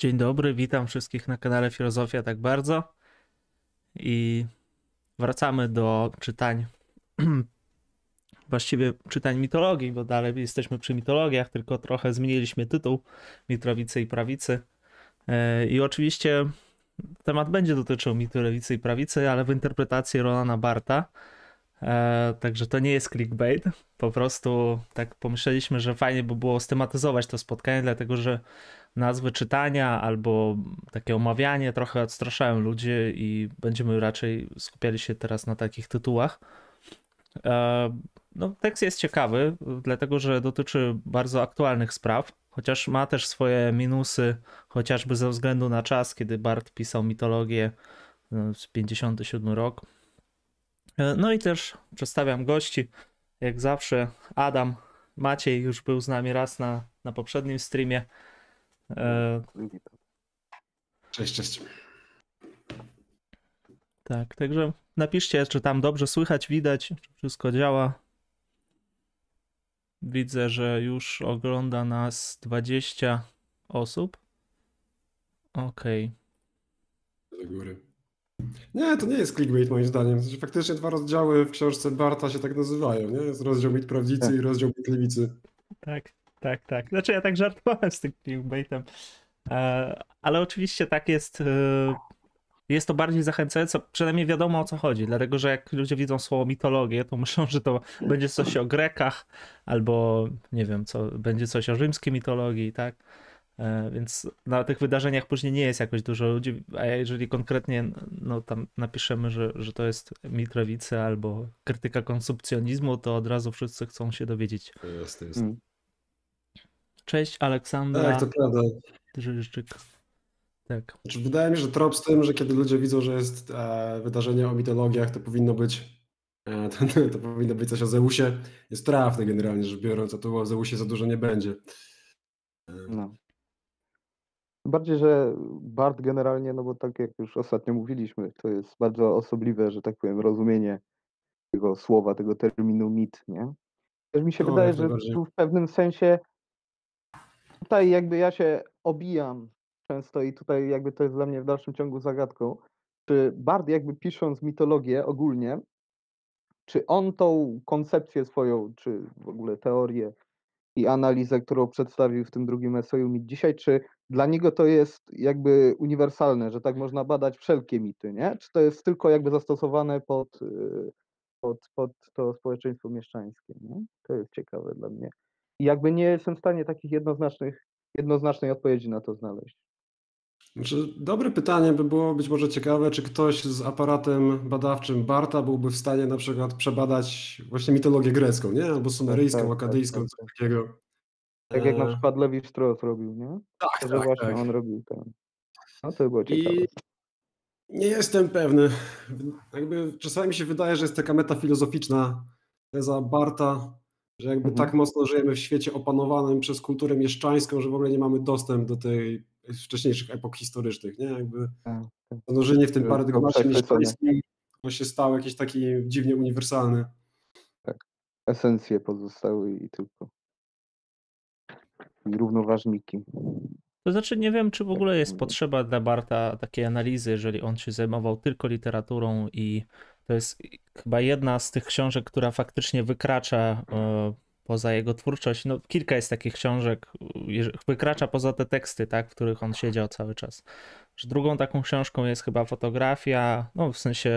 Dzień dobry, witam wszystkich na kanale Filozofia tak bardzo. I wracamy do czytań, właściwie czytań mitologii, bo dalej jesteśmy przy mitologiach, tylko trochę zmieniliśmy tytuł Mitrowicy i Prawicy. E, I oczywiście temat będzie dotyczył mitu lewicy i prawicy, ale w interpretacji Rolana Barta. E, także to nie jest clickbait. Po prostu tak pomyśleliśmy, że fajnie by było stematyzować to spotkanie, dlatego że nazwy czytania albo takie omawianie trochę odstraszają ludzi i będziemy raczej skupiali się teraz na takich tytułach. E, no, tekst jest ciekawy, dlatego że dotyczy bardzo aktualnych spraw, chociaż ma też swoje minusy, chociażby ze względu na czas, kiedy Bart pisał mitologię no, z 57 rok. E, no i też przedstawiam gości, jak zawsze Adam, Maciej już był z nami raz na, na poprzednim streamie. E, Cześć, cześć. tak, także napiszcie, czy tam dobrze słychać, widać, czy wszystko działa. Widzę, że już ogląda nas 20 osób. Okej. Do góry. Nie, to nie jest clickbait moim zdaniem. Znaczy, faktycznie dwa rozdziały w książce Barta się tak nazywają, nie? Jest rozdział mit prawdzicy i rozdział mit lewicy. Tak, tak, tak. Znaczy ja tak żartowałem z tym clickbaitem. E, ale oczywiście tak jest. e, Jest to bardziej zachęcające, przynajmniej wiadomo o co chodzi, dlatego że jak ludzie widzą słowo mitologię, to myślą, że to będzie coś o Grekach, albo nie wiem, co będzie coś o rzymskiej mitologii, tak? E, Więc na tych wydarzeniach później nie jest jakoś dużo ludzi, a jeżeli konkretnie no, tam napiszemy, że, że to jest mit lewicy albo krytyka konsumpcjonizmu, to od razu wszyscy chcą się dowiedzieć. To jest, to jest. Mm. Cześć Aleksandra Tak, to prawda. Drzyżczyk. Tak. Znaczy, wydaje mi się, że trop z tym, że kiedy ludzie widzą, że jest e, wydarzenie o mitologiach, to powinno być e, to, to powinno być coś o Zeusie. Jest trafne generalnie rzecz biorąc, a tu o Zeusie za dużo nie będzie. E, No. Bardziej, że Bart generalnie, no bo tak jak już ostatnio mówiliśmy, to jest bardzo osobliwe, że tak powiem, rozumienie tego słowa, tego terminu mit, nie? Też mi się No, wydaje, że tu w pewnym sensie tutaj jakby ja się obijam często i tutaj jakby to jest dla mnie w dalszym ciągu zagadką, czy Bart jakby pisząc mitologię ogólnie, czy on tą koncepcję swoją, czy w ogóle teorię i analizę, którą przedstawił w tym drugim eseju mit dzisiaj, czy dla niego to jest jakby uniwersalne, że tak można badać wszelkie mity, nie? Czy to jest tylko jakby zastosowane pod, y, pod, pod to społeczeństwo mieszczańskie, nie? To jest ciekawe dla mnie. I jakby nie jestem w stanie takich jednoznacznych, jednoznacznej odpowiedzi na to znaleźć. Znaczy, dobre pytanie by było być może ciekawe, czy ktoś z aparatem badawczym Barta byłby w stanie na przykład przebadać właśnie mitologię grecką, nie? Albo sumeryjską, tak, tak, akadyjską, tak, coś tak. takiego. Tak jak na E, przykład Lewi Strauss robił, nie? Tak, To, tak, właśnie tak. on robił ten. No to było ciekawe. I nie jestem pewny. Jakby czasami mi się wydaje, że jest taka metafilozoficzna teza Barta, że jakby Mhm. tak mocno żyjemy w świecie opanowanym przez kulturę mieszczańską, że w ogóle nie mamy dostęp do tej wcześniejszych epok historycznych, nie? Jakby Tak, tak. zanurzenie w tym Że to paradygmacie mieszczańskim on się stał jakiś taki dziwnie uniwersalny. Esencje pozostały i tylko. I równoważniki. To znaczy, nie wiem, czy w ogóle jest potrzeba dla Barta takiej analizy, jeżeli on się zajmował tylko literaturą i to jest chyba jedna z tych książek, która faktycznie wykracza e, poza jego twórczość. No, kilka jest takich książek, wykracza poza te teksty, tak, w których on siedział cały czas. Drugą taką książką jest chyba fotografia, no w sensie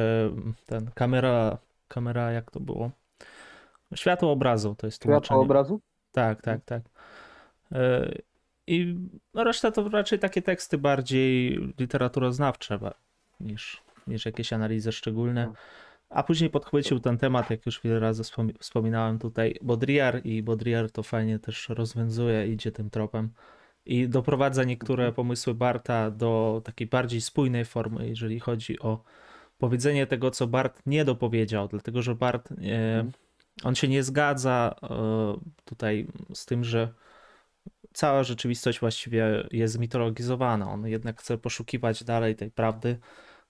ten kamera, kamera jak to było? Światło obrazu to jest Światło tłumaczenie. obrazu? Tak, tak, tak. E, I no reszta to raczej takie teksty bardziej literaturoznawcze niż, niż jakieś analizy szczególne. No. A później podchwycił ten temat, jak już wiele razy wspom- wspominałem tutaj, Baudrillard i Baudrillard to fajnie też rozwiązuje, idzie tym tropem i doprowadza niektóre pomysły Barta do takiej bardziej spójnej formy, jeżeli chodzi o powiedzenie tego, co Bart nie dopowiedział, dlatego że Bart e, on się nie zgadza e, tutaj z tym, że cała rzeczywistość właściwie jest zmitologizowana. On jednak chce poszukiwać dalej tej prawdy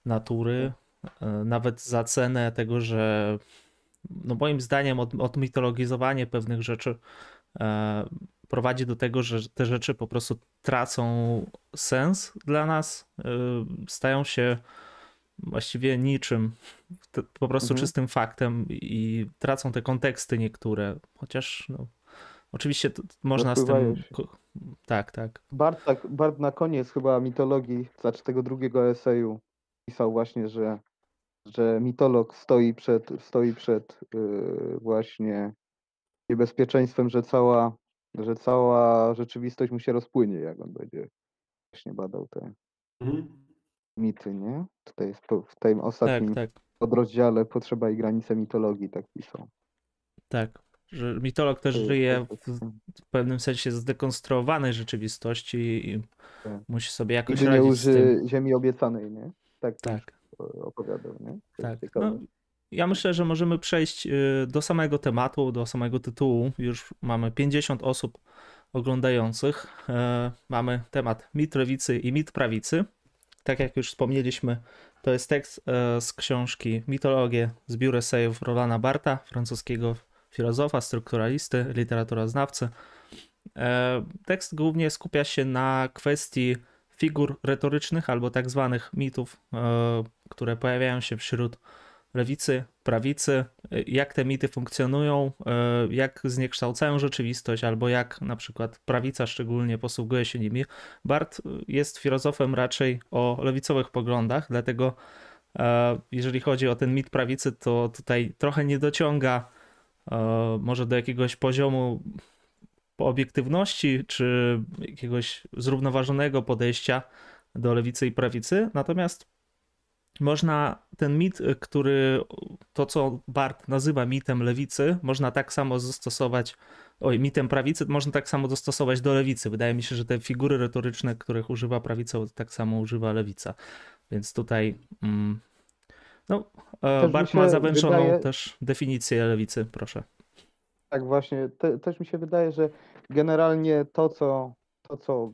natury, e, nawet za cenę tego, że no moim zdaniem od, odmitologizowanie pewnych rzeczy e, prowadzi do tego, że te rzeczy po prostu tracą sens dla nas, y, stają się właściwie niczym, po prostu mhm. czystym faktem i tracą te konteksty niektóre, chociaż no, oczywiście można z tym... Się. Tak, tak. Bart, tak. Bart na koniec chyba mitologii, znaczy tego drugiego eseju pisał właśnie, że, że mitolog stoi przed, stoi przed yy, właśnie niebezpieczeństwem, że cała, że cała rzeczywistość mu się rozpłynie, jak on będzie właśnie badał te mhm. mity, nie? Tutaj w tym ostatnim tak, tak. podrozdziale Potrzeba i granice mitologii, tak pisał. Tak, że mitolog też żyje w, pewnym sensie zdekonstruowanej rzeczywistości i tak. musi sobie jakoś Nigdy radzić nie uży ziemi obiecanej, nie? Tak, tak. opowiadał, nie? tak. No, ja myślę, że możemy przejść y, do samego tematu, do samego tytułu. Już mamy 50 osób oglądających. E, mamy temat mit lewicy i mit prawicy. Tak jak już wspomnieliśmy, to jest tekst e, z książki Mitologie, zbiór esejów Rolana Barta, francuskiego filozofa, strukturalisty, literaturoznawcy. E, tekst głównie skupia się na kwestii figur retorycznych albo tak zwanych mitów, które pojawiają się wśród lewicy, prawicy, jak te mity funkcjonują, e, jak zniekształcają rzeczywistość, albo jak na przykład prawica szczególnie posługuje się nimi. Bart jest filozofem raczej o lewicowych poglądach, dlatego e, jeżeli chodzi o ten mit prawicy, to tutaj trochę nie dociąga e, może do jakiegoś poziomu obiektywności, czy jakiegoś zrównoważonego podejścia do lewicy i prawicy, natomiast można ten mit, który to, co Bart nazywa mitem lewicy, można tak samo zastosować, oj, mitem prawicy, można tak samo dostosować do lewicy. Wydaje mi się, że te figury retoryczne, których używa prawica, tak samo używa lewica. Więc tutaj mm, no, e, Bart ma zawęszoną wydaje... też definicję lewicy, proszę. Tak, właśnie. Te, też mi się wydaje, że generalnie to, co, to, co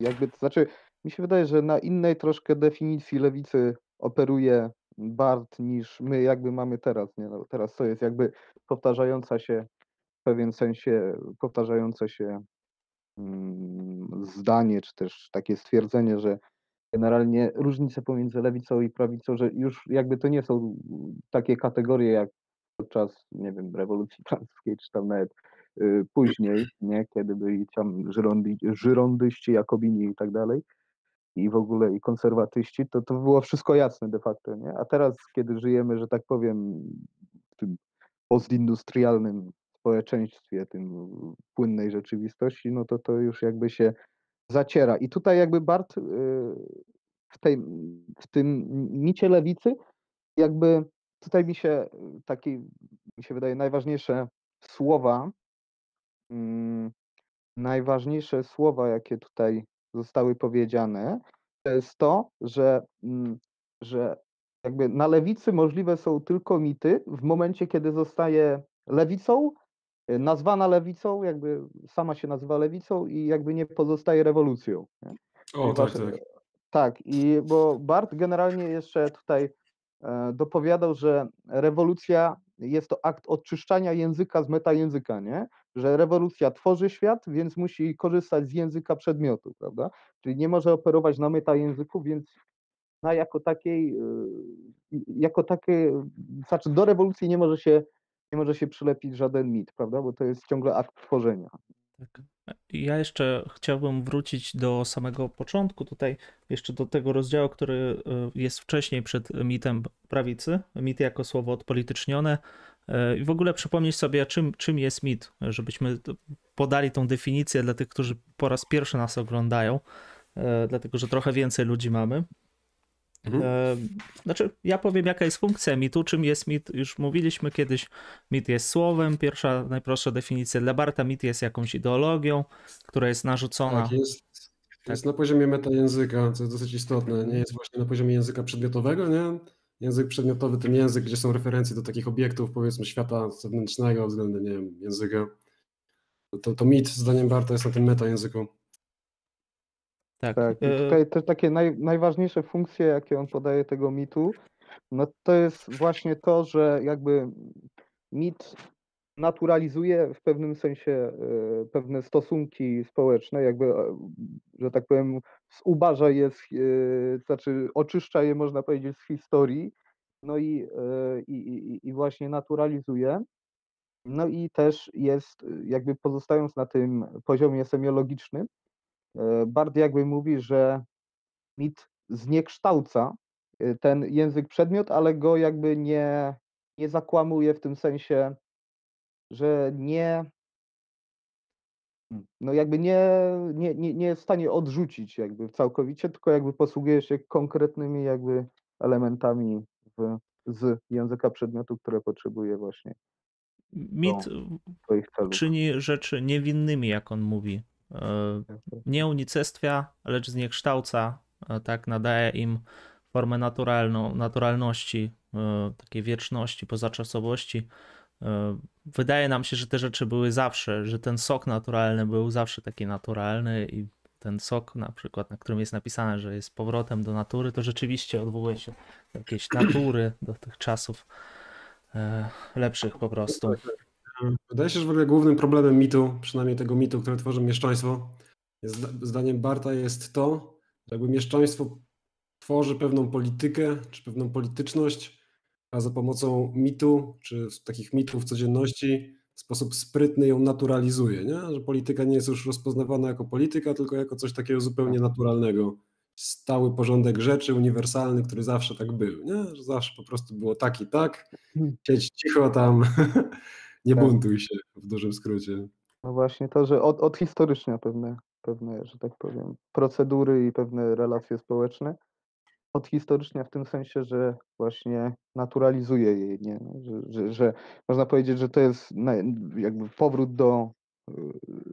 jakby, to znaczy, mi się wydaje, że na innej troszkę definicji lewicy operuje Bart niż my jakby mamy teraz. Nie? No, teraz to jest jakby powtarzająca się w pewien sensie, powtarzające się mm, zdanie, czy też takie stwierdzenie, że generalnie różnice pomiędzy lewicą i prawicą, że już jakby to nie są takie kategorie jak podczas, nie wiem, rewolucji francuskiej, czy tam nawet y, później, nie, kiedy byli tam żyrondy, żyrondyści, jakobini i tak dalej, i w ogóle i konserwatyści, to to było wszystko jasne de facto, nie? A teraz, kiedy żyjemy, że tak powiem, w tym postindustrialnym społeczeństwie, tym płynnej rzeczywistości, no to to już jakby się zaciera. I tutaj jakby Bart y, w, tej, w tym micie lewicy, jakby tutaj mi się taki, mi się wydaje, najważniejsze słowa, mm, najważniejsze słowa, jakie tutaj zostały powiedziane, to jest to, że, mm, że jakby na lewicy możliwe są tylko mity w momencie, kiedy zostaje lewicą, y, nazwana lewicą, jakby sama się nazywa lewicą i jakby nie pozostaje rewolucją. Nie? O, tak, tak. Tak, i bo Bart generalnie jeszcze tutaj e, dopowiadał, że rewolucja jest to akt oczyszczania języka z metajęzyka, nie? Że rewolucja tworzy świat, więc musi korzystać z języka przedmiotu, prawda? Czyli nie może operować na metajęzyku, więc na jako takiej, y, jako takie, znaczy do rewolucji nie może się, nie może się przylepić żaden mit, prawda? Bo to jest ciągle akt tworzenia. Tak. Ja jeszcze chciałbym wrócić do samego początku, tutaj jeszcze do tego rozdziału, który y, jest wcześniej przed mitem prawicy, mit jako słowo odpolitycznione. Y, i w ogóle przypomnieć sobie, czym, czym jest mit, żebyśmy podali tą definicję dla tych, którzy po raz pierwszy nas oglądają, y, dlatego że trochę więcej ludzi mamy. Mhm. E, znaczy, ja powiem, jaka jest funkcja mitu, czym jest mit. Już mówiliśmy kiedyś, mit jest słowem. Pierwsza, najprostsza definicja dla Barta, mit jest jakąś ideologią, która jest narzucona. Tak, jest, tak. jest na poziomie metajęzyka, co jest dosyć istotne. Nie jest właśnie na poziomie języka przedmiotowego, nie? Język przedmiotowy to język, gdzie są referencje do takich obiektów, powiedzmy, świata zewnętrznego względem, nie wiem, języka. To, to mit, zdaniem Barta, jest na tym metajęzyku. Tak. tak. I e, tutaj te takie naj, najważniejsze funkcje, jakie on podaje tego mitu, no to jest właśnie to, że jakby mit naturalizuje w pewnym sensie e, pewne stosunki społeczne, jakby, e, że tak powiem, ubarza je, z, znaczy oczyszcza je, można powiedzieć, z historii, no i, i, i, i właśnie naturalizuje. No i też jest, jakby pozostając na tym poziomie semiologicznym, bardziej jakby mówi, że mit zniekształca ten język przedmiot, ale go jakby nie, nie zakłamuje w tym sensie, że nie no jakby nie, nie, nie, nie jest w stanie odrzucić jakby całkowicie, tylko jakby posługuje się konkretnymi jakby elementami w, z języka przedmiotu, które potrzebuje właśnie Mit czyni rzeczy niewinnymi, jak on mówi. E, nie unicestwia, lecz zniekształca, e, tak nadaje im formę naturalną, naturalności, e, takiej wieczności, pozaczasowości. Wydaje nam się, że te rzeczy były zawsze, że ten sok naturalny był zawsze taki naturalny i ten sok na przykład, na którym jest napisane, że jest powrotem do natury, to rzeczywiście odwołuje się do jakiejś natury, do tych czasów e, lepszych po prostu. Wydaje się, że w ogóle głównym problemem mitu, przynajmniej tego mitu, który tworzy mieszczaństwo, jest, zdaniem Barta jest to, że jakby mieszczaństwo tworzy pewną politykę czy pewną polityczność, a za pomocą mitu, czy takich mitów codzienności, w sposób sprytny ją naturalizuje, nie? że polityka nie jest już rozpoznawana jako polityka, tylko jako coś takiego zupełnie naturalnego. Stały porządek rzeczy, uniwersalny, który zawsze tak był, nie? że zawsze po prostu było tak i tak, hmm. siedź cicho tam, nie tak. buntuj się w dużym skrócie. No właśnie to, że od, od historycznie pewne, pewne, że tak powiem, procedury i pewne relacje społeczne, odhistorycznia w tym sensie, że właśnie naturalizuje jej, nie? Że, że, że można powiedzieć, że to jest jakby powrót do,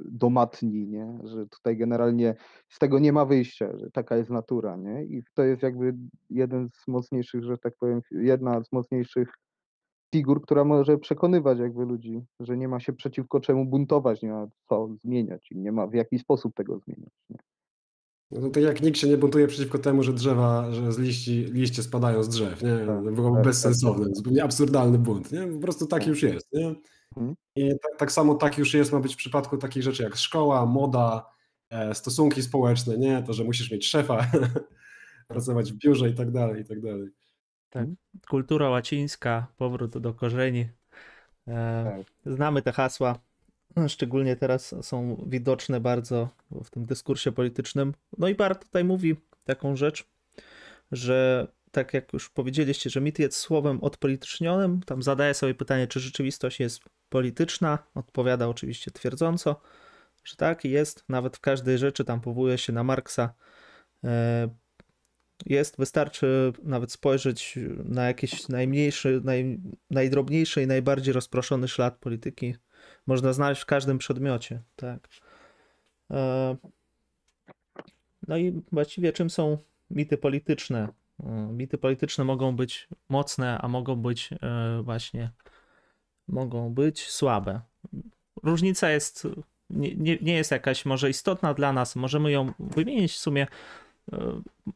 do matni, nie? że tutaj generalnie z tego nie ma wyjścia, że taka jest natura. Nie? I to jest jakby jeden z mocniejszych, że tak powiem, jedna z mocniejszych figur, która może przekonywać jakby ludzi, że nie ma się przeciwko czemu buntować, nie ma co zmieniać i nie ma w jaki sposób tego zmieniać. Nie? No to tak jak nikt się nie buntuje przeciwko temu, że drzewa, że z liści, liście spadają z drzew, nie? Tak, to byłoby tak, bezsensowne, tak, zupełnie absurdalny bunt, nie? Po prostu tak, tak. już jest, nie? Mhm. I tak, tak, samo tak już jest ma być w przypadku takich rzeczy jak szkoła, moda, e, stosunki społeczne, nie? To, że musisz mieć szefa, pracować w biurze i tak dalej, i tak dalej. Tak, mhm. kultura łacińska, powrót do korzeni. E, tak. Znamy te hasła. Szczególnie teraz są widoczne bardzo w tym dyskursie politycznym. No i Bart tutaj mówi taką rzecz, że tak jak już powiedzieliście, że mit jest słowem odpolitycznionym, tam zadaje sobie pytanie, czy rzeczywistość jest polityczna. Odpowiada oczywiście twierdząco, że tak jest. Nawet w każdej rzeczy tam powołuje się na Marksa. E, jest, wystarczy nawet spojrzeć na jakiś najmniejszy, naj, najdrobniejszy i najbardziej rozproszony ślad polityki można znaleźć w każdym przedmiocie, tak. E, no i właściwie czym są mity polityczne? E, mity polityczne mogą być mocne, a mogą być e, właśnie mogą być słabe. Różnica jest nie, nie, nie jest jakaś może istotna dla nas, możemy ją wymienić w sumie.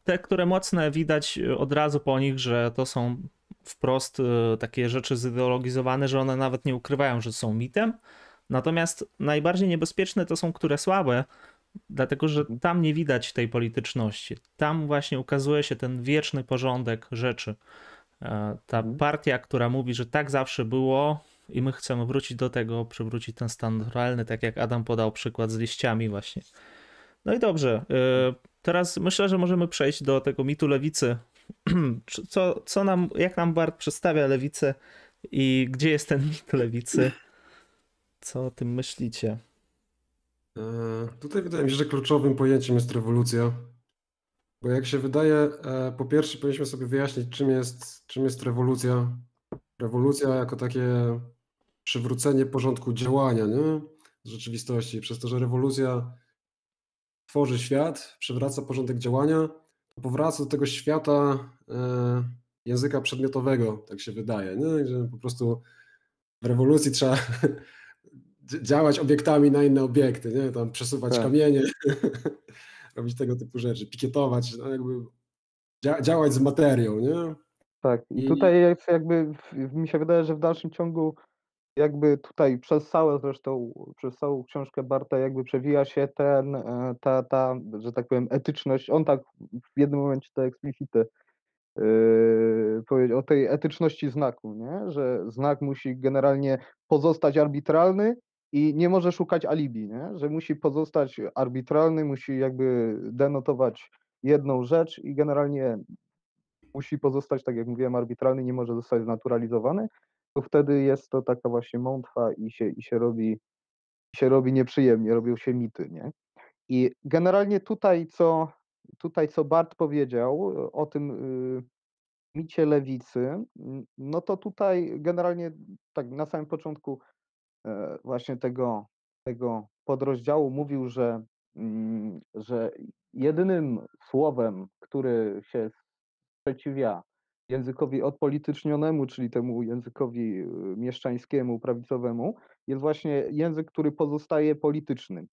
Te, które mocne, widać od razu po nich, że to są wprost takie rzeczy zideologizowane, że one nawet nie ukrywają, że są mitem, Natomiast najbardziej niebezpieczne to są które słabe, dlatego że tam nie widać tej polityczności. Tam właśnie ukazuje się ten wieczny porządek rzeczy. E, ta mhm. partia, która mówi, że tak zawsze było i my chcemy wrócić do tego, przywrócić ten stan naturalny, tak jak Adam podał przykład z liściami właśnie. No i dobrze, e, teraz myślę, że możemy przejść do tego mitu lewicy. Co, co nam, jak nam Bart przedstawia lewicę i gdzie jest ten mit lewicy? Co o tym myślicie? E, tutaj wydaje mi się, że kluczowym pojęciem jest rewolucja. Bo jak się wydaje, e, po pierwsze powinniśmy sobie wyjaśnić, czym jest, czym jest rewolucja. Rewolucja jako takie przywrócenie porządku działania nie? z rzeczywistości. Przez to, że rewolucja tworzy świat, przywraca porządek działania, to powraca do tego świata e, języka przedmiotowego, tak się wydaje. Nie? Że po prostu w rewolucji trzeba działać obiektami na inne obiekty, nie? Tam przesuwać tak. kamienie, robić tego typu rzeczy, pikietować, no jakby dzia działać z materią, nie? Tak, i, I tutaj jakby, mi się wydaje, że w dalszym ciągu jakby tutaj przez całe zresztą, przez całą książkę Barta jakby przewija się ten, e, ta, ta, że tak powiem, etyczność. On tak w jednym momencie to eksplicite powiedział o tej etyczności znaku, nie? że znak musi generalnie pozostać arbitralny i nie może szukać alibi, nie? że musi pozostać arbitralny, musi jakby denotować jedną rzecz i generalnie musi pozostać, tak jak mówiłem, arbitralny, nie może zostać znaturalizowany, to wtedy jest to taka właśnie mątwa i się, i się robi się robi nieprzyjemnie, robią się mity, nie? I generalnie tutaj, co, tutaj, co Bart powiedział o tym y, micie lewicy, no to tutaj generalnie tak na samym początku e, właśnie tego, tego podrozdziału mówił, że, mm, że jedynym słowem, który się sprzeciwia językowi odpolitycznionemu, czyli temu językowi y, mieszczańskiemu, prawicowemu, jest właśnie język, który pozostaje polityczny.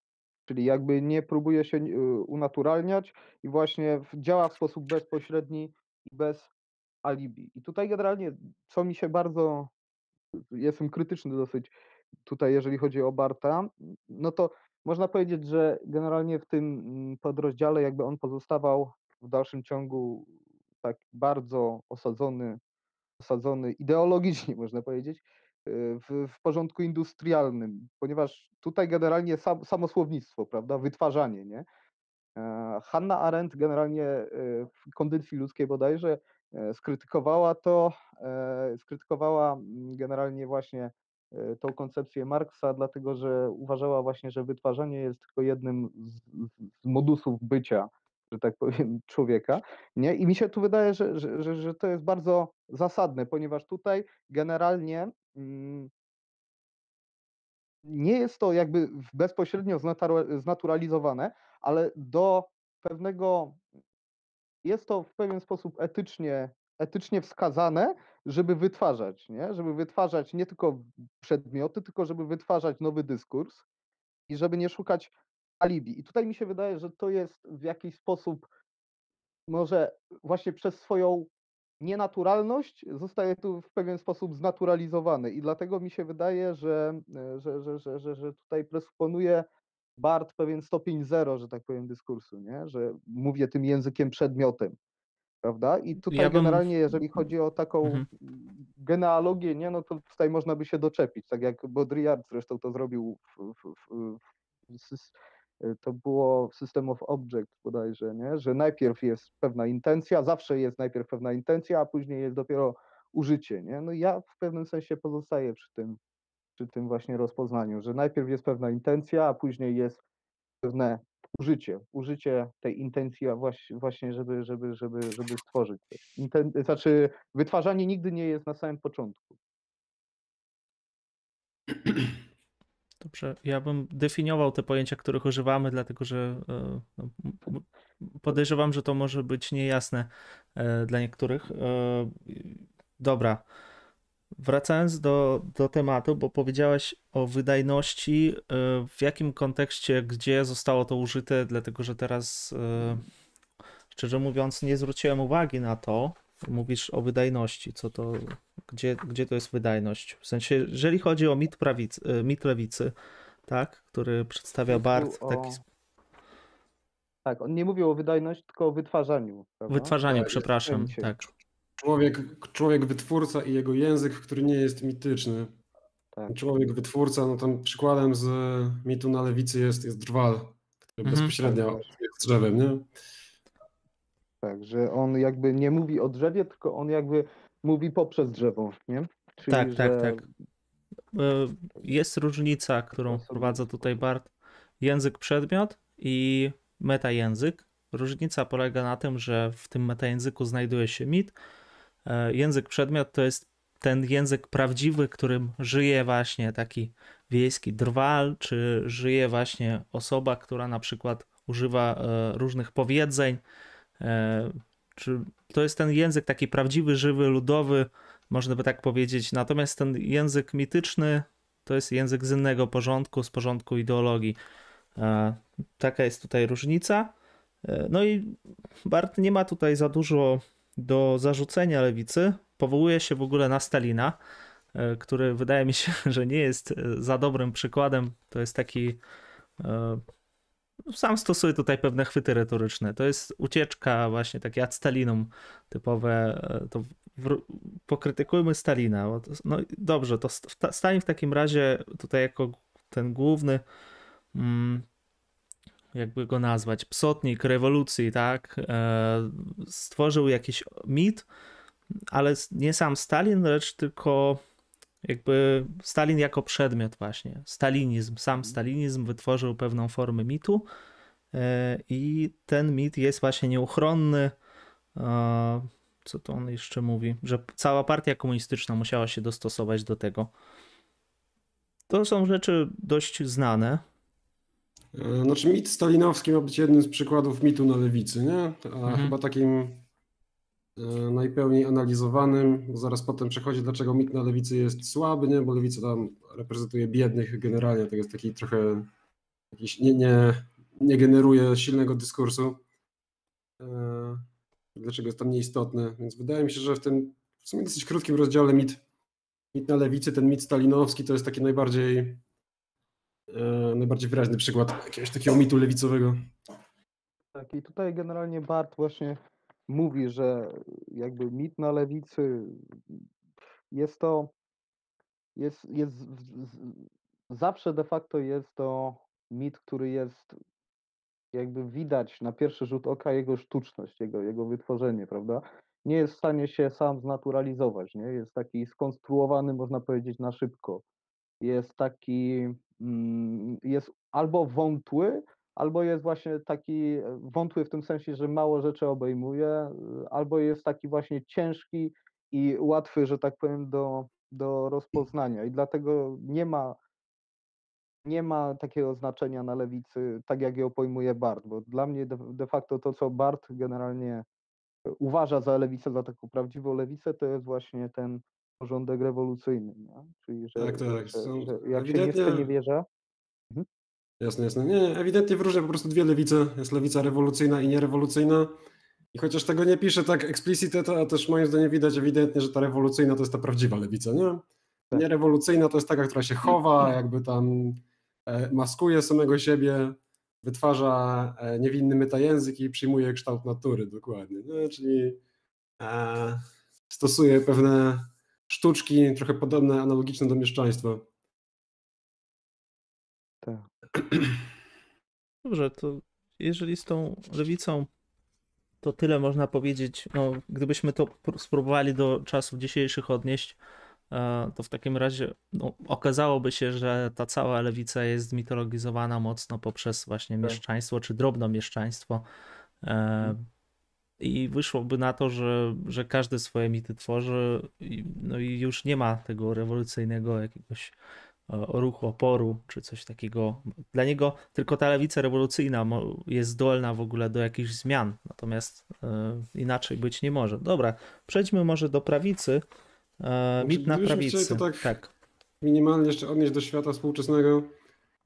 Czyli jakby nie próbuje się y, unaturalniać i właśnie działa w sposób bezpośredni i bez alibi. I tutaj generalnie, co mi się bardzo, jestem krytyczny dosyć tutaj, jeżeli chodzi o Barta, no to można powiedzieć, że generalnie w tym mm, podrozdziale jakby on pozostawał w dalszym ciągu tak bardzo osadzony, osadzony ideologicznie, można powiedzieć, y, w, w porządku industrialnym, ponieważ tutaj generalnie sam, samo słownictwo, prawda, wytwarzanie, nie? E, Hanna Arendt generalnie y, w kondycji ludzkiej bodajże e, skrytykowała to, e, skrytykowała mm, generalnie właśnie tą koncepcję Marksa, dlatego że uważała właśnie, że wytwarzanie jest tylko jednym z, z modusów bycia że tak powiem, człowieka. Nie? I mi się tu wydaje, że, że, że, że to jest bardzo zasadne, ponieważ tutaj generalnie mm, nie jest to jakby bezpośrednio znaturalizowane, ale do pewnego jest to w pewien sposób etycznie, etycznie wskazane, żeby wytwarzać, nie? żeby wytwarzać nie tylko przedmioty, tylko żeby wytwarzać nowy dyskurs i żeby nie szukać alibi. I tutaj mi się wydaje, że to jest w jakiś sposób może właśnie przez swoją nienaturalność zostaje tu w pewien sposób znaturalizowany i dlatego mi się wydaje, że, że, że, że, że, że tutaj presuponuje Bart pewien stopień zero, że tak powiem, dyskursu, nie? że mówię tym językiem przedmiotem. Prawda? I tutaj ja bym... generalnie, jeżeli chodzi o taką mhm. genealogię, nie, no to tutaj można by się doczepić, tak jak Baudrillard zresztą to zrobił w, w, w, to było System of Object bodajże, nie? że najpierw jest pewna intencja, zawsze jest najpierw pewna intencja, a później jest dopiero użycie. Nie? No ja w pewnym sensie pozostaję przy tym, przy tym właśnie rozpoznaniu, że najpierw jest pewna intencja, a później jest pewne użycie, użycie tej intencji właśnie, żeby, żeby, żeby, żeby stworzyć. Inten znaczy wytwarzanie nigdy nie jest na samym początku. Dobrze, ja bym definiował te pojęcia, których używamy, dlatego że e, no, podejrzewam, że to może być niejasne e, dla niektórych. E, dobra. Wracając do, do tematu, bo powiedziałeś o wydajności, w jakim kontekście, gdzie zostało to użyte, dlatego że teraz, szczerze mówiąc, nie zwróciłem uwagi na to. Mówisz o wydajności, co to, gdzie, gdzie to jest wydajność? W sensie, jeżeli chodzi o mit, prawicy, mit lewicy, tak, który przedstawia Bart w taki sposób. Tak, on nie mówił o wydajności, tylko o wytwarzaniu. Prawda? Wytwarzaniu, tak, przepraszam, tak. Człowiek, człowiek wytwórca i jego język, który nie jest mityczny. Tak. Człowiek wytwórca, no tam przykładem z mitu na lewicy jest, jest drwal, który mhm. bezpośrednio jest drzewem, nie? Tak, że on jakby nie mówi o drzewie, tylko on jakby mówi poprzez drzewo, nie? Czyli, tak, tak, że... tak. E, jest różnica, którą wprowadza tutaj Bart. Język przedmiot i metajęzyk. Różnica polega na tym, że w tym metajęzyku znajduje się mit. E, język przedmiot to jest ten język prawdziwy, którym żyje właśnie taki wiejski drwal, czy żyje właśnie osoba, która na przykład używa e, różnych powiedzeń, czy to jest ten język taki prawdziwy, żywy, ludowy, można by tak powiedzieć. Natomiast ten język mityczny to jest język z innego porządku, z porządku ideologii. E, taka jest tutaj różnica. E, no i Bart nie ma tutaj za dużo do zarzucenia lewicy. Powołuje się w ogóle na Stalina. e, który wydaje mi się, że nie jest e, za dobrym przykładem. To jest taki. E, sam stosuję tutaj pewne chwyty retoryczne. To jest ucieczka, właśnie takie ad Stalinum typowe. To w, pokrytykujmy Stalina. No dobrze, to Stalin w takim razie tutaj jako ten główny. Mm, jakby go nazwać, psotnik rewolucji, tak? Stworzył jakiś mit, ale nie sam Stalin, lecz tylko jakby Stalin jako przedmiot właśnie. Stalinizm, sam stalinizm wytworzył pewną formę mitu e, i ten mit jest właśnie nieuchronny. E, co to on jeszcze mówi? Że cała partia komunistyczna musiała się dostosować do tego. To są rzeczy dość znane. E, znaczy mit stalinowski ma być jednym z przykładów mitu na lewicy, nie? A mhm. chyba takim najpełniej analizowanym. Zaraz potem przechodzi, dlaczego mit na lewicy jest słaby, nie? bo lewica tam reprezentuje biednych generalnie, to jest taki trochę jakiś, nie, nie, nie generuje silnego dyskursu. E, dlaczego jest to nieistotne? Więc wydaje mi się, że w tym w sumie dosyć krótkim rozdziale mit, mit na lewicy, ten mit stalinowski to jest taki najbardziej e, najbardziej wyraźny przykład jakiegoś takiego mitu lewicowego. Tak, i tutaj generalnie Bart właśnie mówi, że jakby mit na lewicy jest to, jest, jest zawsze de facto jest to mit, który jest jakby widać na pierwszy rzut oka jego sztuczność, jego, jego wytworzenie, prawda? Nie jest w stanie się sam znaturalizować, nie? Jest taki skonstruowany, można powiedzieć, na szybko. Jest taki, mm, jest albo wątły, albo jest właśnie taki e, wątły w tym sensie, że mało rzeczy obejmuje, e, albo jest taki właśnie ciężki i łatwy, że tak powiem, do, do rozpoznania. I dlatego nie ma, nie ma takiego znaczenia na lewicy, tak jak je pojmuje Bart, bo dla mnie de, de facto to, co Bart generalnie uważa za lewicę, za taką prawdziwą lewicę, to jest właśnie ten porządek rewolucyjny. Nie? Czyli, że, tak, tak. że, że jak się nie chce, nie wierzę. Jasne, jasne. Nie, nie, ewidentnie wyróżnia po prostu dwie lewice. Jest lewica rewolucyjna i nierewolucyjna. I chociaż tego nie pisze tak explicite, to też moim zdaniem widać ewidentnie, że ta rewolucyjna to jest ta prawdziwa lewica, nie? Tak. Nierewolucyjna to jest taka, która się chowa, jakby tam e, maskuje samego siebie, wytwarza e, niewinny metajęzyk i przyjmuje kształt natury, dokładnie. Nie? Czyli e, stosuje pewne sztuczki, trochę podobne, analogiczne do mieszczaństwa. Tak. Dobrze, to jeżeli z tą lewicą to tyle można powiedzieć. No, gdybyśmy to spróbowali do czasów dzisiejszych odnieść, e, to w takim razie no, okazałoby się, że ta cała lewica jest mitologizowana mocno poprzez właśnie tak. mieszczaństwo czy drobnomieszczaństwo. E, mhm. I wyszłoby na to, że, że każdy swoje mity tworzy, no i już nie ma tego rewolucyjnego jakiegoś ruchu oporu, czy coś takiego. Dla niego tylko ta lewica rewolucyjna jest zdolna w ogóle do jakichś zmian, natomiast e, inaczej być nie może. Dobra, przejdźmy może do prawicy. E, mit na prawicy. Tak, tak minimalnie jeszcze odnieść do świata współczesnego.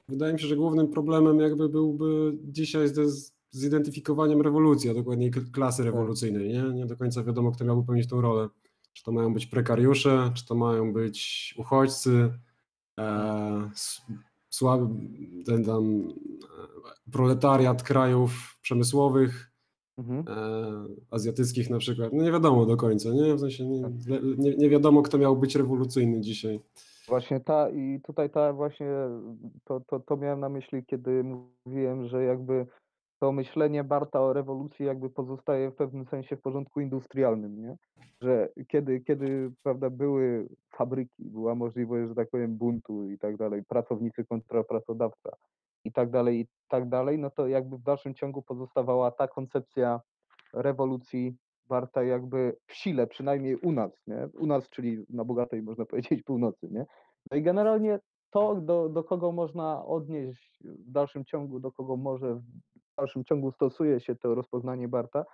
Wydaje mi się, że głównym problemem jakby byłby dzisiaj z zidentyfikowaniem rewolucji, a dokładniej klasy rewolucyjnej. Nie, nie do końca wiadomo, kto miałby pełnić tą rolę. Czy to mają być prekariusze, czy to mają być uchodźcy, E, słaby, ten tam e, proletariat krajów przemysłowych, mhm. E, azjatyckich na przykład. No nie wiadomo do końca, nie? W sensie nie, nie, nie wiadomo, kto miał być rewolucyjny dzisiaj. Właśnie ta i tutaj ta właśnie to, to, to miałem na myśli, kiedy mówiłem, że jakby to myślenie Barta o rewolucji jakby pozostaje w pewnym sensie w porządku industrialnym, nie? Że kiedy, kiedy prawda, były fabryki, była możliwość, że tak powiem, buntu i tak dalej, pracownicy kontra pracodawca i tak dalej, i tak dalej, no to jakby w dalszym ciągu pozostawała ta koncepcja rewolucji warta jakby w sile, przynajmniej u nas, nie? U nas, czyli na bogatej, można powiedzieć, północy, nie? No i generalnie to, do, do kogo można odnieść w dalszym ciągu, do kogo może w dalszym ciągu stosuje się to rozpoznanie Barta,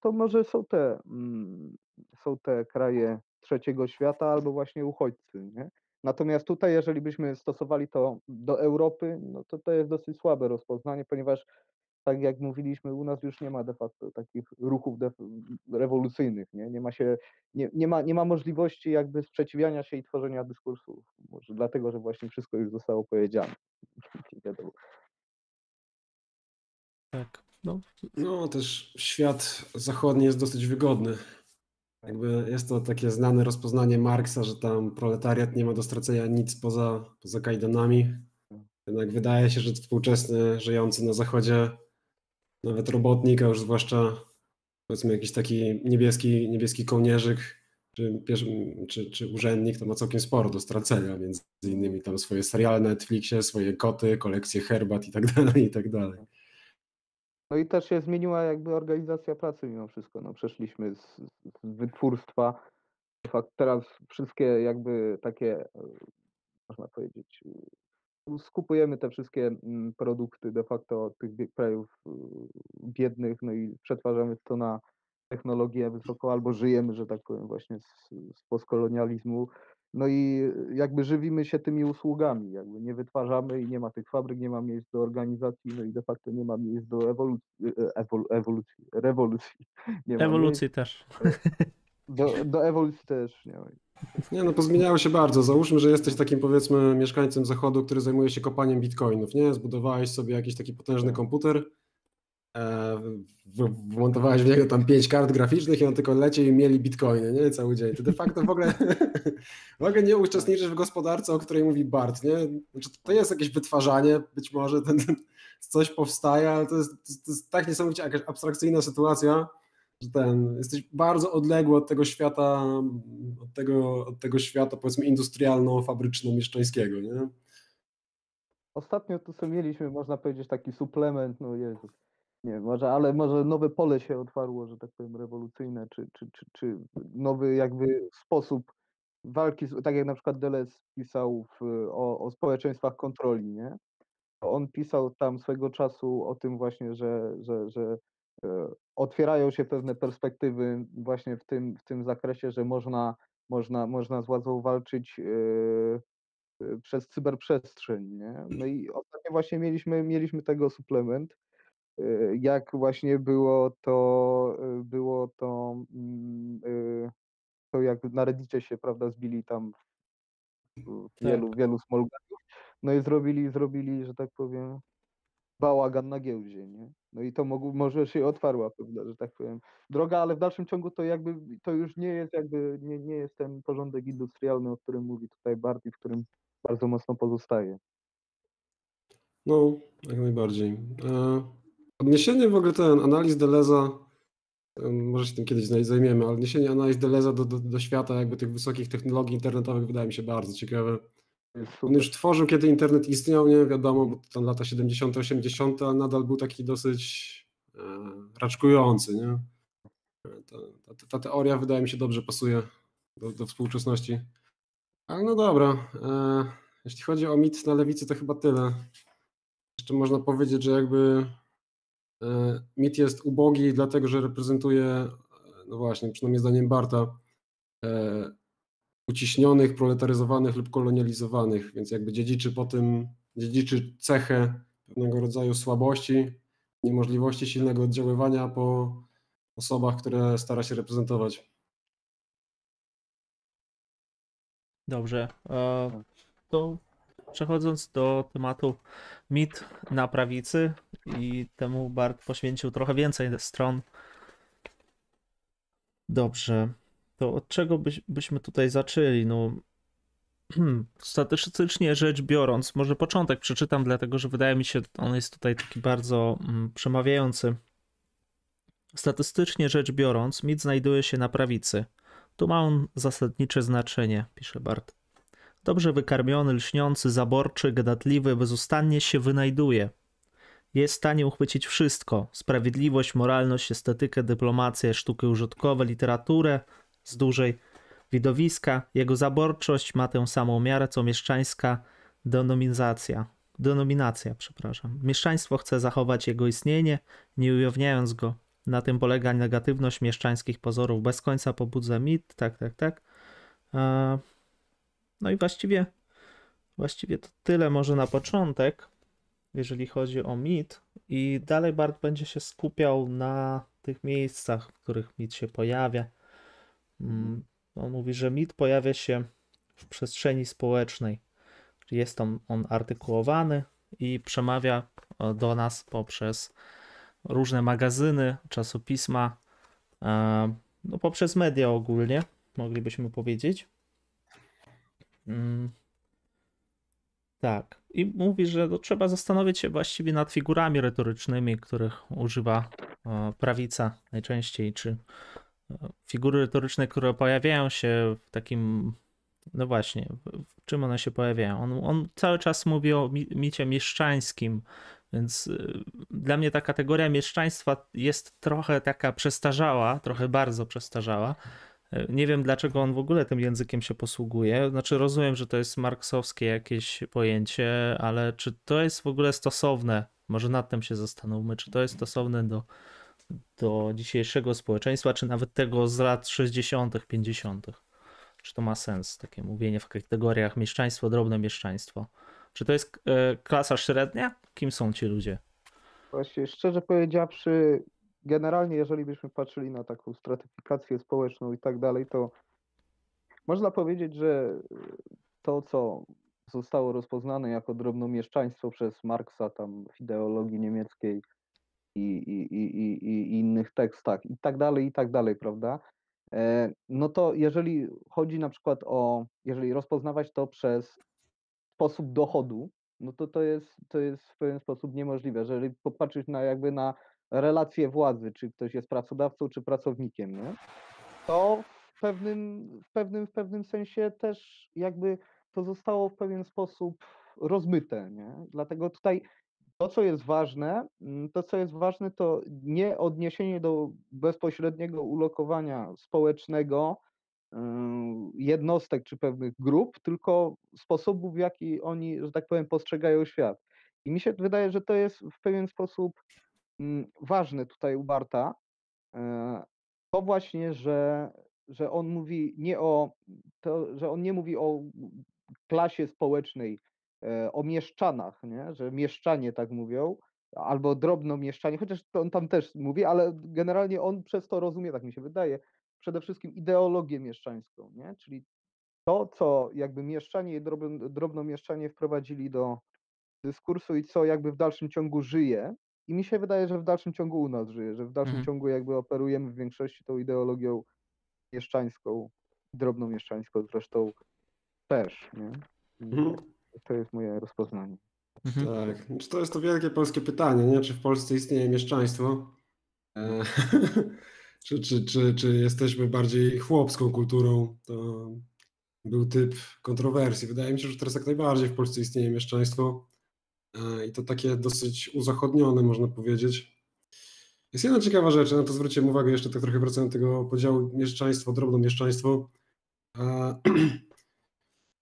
to może są te, mm, są te kraje trzeciego świata albo właśnie uchodźcy. Nie? Natomiast tutaj, jeżeli byśmy stosowali to do Europy, no to to jest dosyć słabe rozpoznanie, ponieważ tak jak mówiliśmy, u nas już nie ma de facto takich ruchów rewolucyjnych, nie? Nie ma się, nie, nie, ma, nie ma możliwości jakby sprzeciwiania się i tworzenia dyskursów. Może dlatego, że właśnie wszystko już zostało powiedziane. Tak. No. no też świat zachodni jest dosyć wygodny. Jakby jest to takie znane rozpoznanie Marksa, że tam proletariat nie ma do stracenia nic poza, poza kajdanami. Jednak wydaje się, że współczesny, żyjący na zachodzie, nawet robotnik, a już zwłaszcza powiedzmy jakiś taki niebieski, niebieski kołnierzyk, czy, czy, czy urzędnik, to ma całkiem sporo do stracenia, między innymi tam swoje seriale na Netflixie, swoje koty, kolekcje herbat i tak dalej, i tak dalej. No i też się zmieniła jakby organizacja pracy mimo wszystko. No, przeszliśmy z, z wytwórstwa. Fakt, teraz wszystkie jakby takie, e, można powiedzieć, e, skupujemy te wszystkie mm, produkty de facto tych krajów e, biednych, no i przetwarzamy to na technologię wysoką, albo żyjemy, że tak powiem, właśnie z, z postkolonializmu. No i jakby żywimy się tymi usługami, jakby nie wytwarzamy i nie ma tych fabryk, nie ma miejsc do organizacji, no i de facto nie ma miejsc do ewolucji, ewol, ewolucji rewolucji. Nie ewolucji miejsc, też. Do, do ewolucji też nie ma. Nie no, pozmieniało się bardzo. Załóżmy, że jesteś takim powiedzmy mieszkańcem zachodu, który zajmuje się kopaniem bitcoinów, nie? Zbudowałeś sobie jakiś taki potężny komputer, E, wmontowałeś w niego tam pięć kart graficznych i on tylko leci i mieli bitcoiny, nie? Cały dzień. Ty de facto w ogóle, w ogóle nie uczestniczysz w gospodarce, o której mówi Bart, nie? Znaczy, to jest jakieś wytwarzanie, być może ten, ten coś powstaje, ale to jest, to jest tak niesamowicie jakaś abstrakcyjna sytuacja, że ten, jesteś bardzo odległy od tego świata, od tego, od tego świata powiedzmy industrialno-fabryczno-mieszczańskiego, nie? Ostatnio tu sobie mieliśmy, można powiedzieć, taki suplement, no Jezus, nie może, ale może nowe pole się otwarło, że tak powiem, rewolucyjne, czy, czy, czy, czy nowy jakby sposób walki, tak jak na przykład Deleuze pisał w, o, o społeczeństwach kontroli, nie? On pisał tam swego czasu o tym właśnie, że, że, że e, otwierają się pewne perspektywy właśnie w tym, w tym zakresie, że można, można, można z władzą walczyć e, e, przez cyberprzestrzeń, nie? No i ostatnio właśnie mieliśmy, mieliśmy tego suplement, jak właśnie było to, y, było to, mm, y, to jak na Reddicie się, prawda, zbili tam w wielu, tak. wielu smolgów, no i zrobili, zrobili, że tak powiem, bałagan na giełdzie, nie? No i to mogło, może się otwarła, prawda, że tak powiem, droga, ale w dalszym ciągu to jakby, to już nie jest jakby, nie, nie jest ten porządek industrialny, o którym mówi tutaj Barty, w którym bardzo mocno pozostaje. No, jak najbardziej. E, Odniesienie w ogóle ten analiz Deleza, może się tym kiedyś zajmiemy, ale odniesienie analiz Deleza do, do, do świata jakby tych wysokich technologii internetowych wydaje mi się bardzo ciekawe. On już tworzył, kiedy internet istniał, nie wiadomo, bo to lata 70., 80., ale nadal był taki dosyć e, raczkujący, nie? Ta, ta, ta, teoria wydaje mi się dobrze pasuje do, do współczesności. Ale no dobra, e, jeśli chodzi o mit na lewicy, to chyba tyle. Jeszcze można powiedzieć, że jakby E, mit jest ubogi, dlatego że reprezentuje, e, no właśnie, przynajmniej zdaniem Barta, e, uciśnionych, proletaryzowanych lub kolonializowanych, więc jakby dziedziczy po tym, dziedziczy cechę pewnego rodzaju słabości, niemożliwości silnego oddziaływania po osobach, które stara się reprezentować. Dobrze. To przechodząc do tematu mit na prawicy i temu Bart poświęcił trochę więcej stron. Dobrze, to od czego byś, byśmy tutaj zaczęli? No, statystycznie rzecz biorąc, może początek przeczytam, dlatego że wydaje mi się, on jest tutaj taki bardzo mm, przemawiający. Statystycznie rzecz biorąc, mit znajduje się na prawicy. Tu ma on zasadnicze znaczenie, pisze Bart. Dobrze wykarmiony, lśniący, zaborczy, gadatliwy, bezustannie się wynajduje. Jest w stanie uchwycić wszystko: sprawiedliwość, moralność, estetykę, dyplomację, sztuki użytkowe, literaturę z dużej widowiska. Jego zaborczość ma tę samą miarę co mieszczańska denominacja. Denominacja, przepraszam. Mieszczaństwo chce zachować jego istnienie, nie ujawniając go. Na tym polega negatywność mieszczańskich pozorów. Bez końca pobudza mit, tak, tak, tak. No i właściwie, właściwie to tyle może na początek. jeżeli chodzi o mit, i dalej Bart będzie się skupiał na tych miejscach, w których mit się pojawia. Mm, on mówi, że mit pojawia się w przestrzeni społecznej. Jest on, on artykułowany i przemawia e, do nas poprzez różne magazyny, czasopisma, e, no poprzez media ogólnie, moglibyśmy powiedzieć. Mm. Tak. I mówi, że to trzeba zastanowić się właściwie nad figurami retorycznymi, których używa e, prawica najczęściej, czy figury retoryczne, które pojawiają się w takim no właśnie, w czym one się pojawiają? On, on cały czas mówi o micie mieszczańskim, więc y, dla mnie ta kategoria mieszczaństwa jest trochę taka przestarzała, trochę bardzo przestarzała. Nie wiem, dlaczego on w ogóle tym językiem się posługuje. Znaczy, rozumiem, że to jest marksowskie jakieś pojęcie, ale czy to jest w ogóle stosowne? Może nad tym się zastanówmy, czy to jest stosowne do, do dzisiejszego społeczeństwa, czy nawet tego z lat 60., 50. Czy to ma sens, takie mówienie w kategoriach mieszczaństwo, drobne mieszczaństwo? Czy to jest e, klasa średnia? Kim są ci ludzie? Właśnie, szczerze powiedziawszy, generalnie, jeżeli byśmy patrzyli na taką stratyfikację społeczną i tak dalej, to można powiedzieć, że to, co zostało rozpoznane jako drobnomieszczaństwo przez Marksa tam w ideologii niemieckiej i, i, i, i, innych tekstach i tak dalej, i tak dalej, prawda? E, no to jeżeli chodzi na przykład o, jeżeli rozpoznawać to przez sposób dochodu, no to to jest, to jest w pewien sposób niemożliwe. Jeżeli popatrzysz na jakby na relacje władzy, czy ktoś jest pracodawcą, czy pracownikiem, nie? to w pewnym, w, pewnym, w pewnym sensie też jakby to zostało w pewien sposób rozmyte. Nie? Dlatego tutaj to, co jest ważne, mm, to, co jest ważne, to nie odniesienie do bezpośredniego ulokowania społecznego yy, jednostek czy pewnych grup, tylko sposobu, w jaki oni, że tak powiem, postrzegają świat. I mi się wydaje, że to jest w pewien sposób ważne tutaj u Barta, yy, to właśnie, że, że on mówi nie o, to, że on nie mówi o klasie społecznej, E, o mieszczanach, nie? że mieszczanie tak mówią, albo drobno mieszczanie, chociaż on tam też mówi, ale generalnie on przez to rozumie, tak mi się wydaje, przede wszystkim ideologię mieszczańską, nie? czyli to, co jakby mieszczanie i drobno mieszczanie wprowadzili do dyskursu i co jakby w dalszym ciągu żyje. I mi się wydaje, że w dalszym ciągu u nas żyje, że w dalszym mhm. ciągu jakby operujemy w większości tą ideologią mieszczańską, drobną mieszczańską zresztą też. Nie? Mhm. To jest moje rozpoznanie. Mhm. Tak. Czy to jest to wielkie polskie pytanie, nie? Czy w Polsce istnieje mieszczaństwo? E, czy, czy, czy, czy jesteśmy bardziej chłopską kulturą? To był typ kontrowersji. Wydaje mi się, że teraz jak najbardziej w Polsce istnieje mieszczaństwo i to takie dosyć uzachodnione, można powiedzieć. Jest jedna ciekawa rzecz, na to zwróciłem uwagę jeszcze tak trochę wracając do tego podziału mieszczaństwo, drobno mieszczaństwo. E,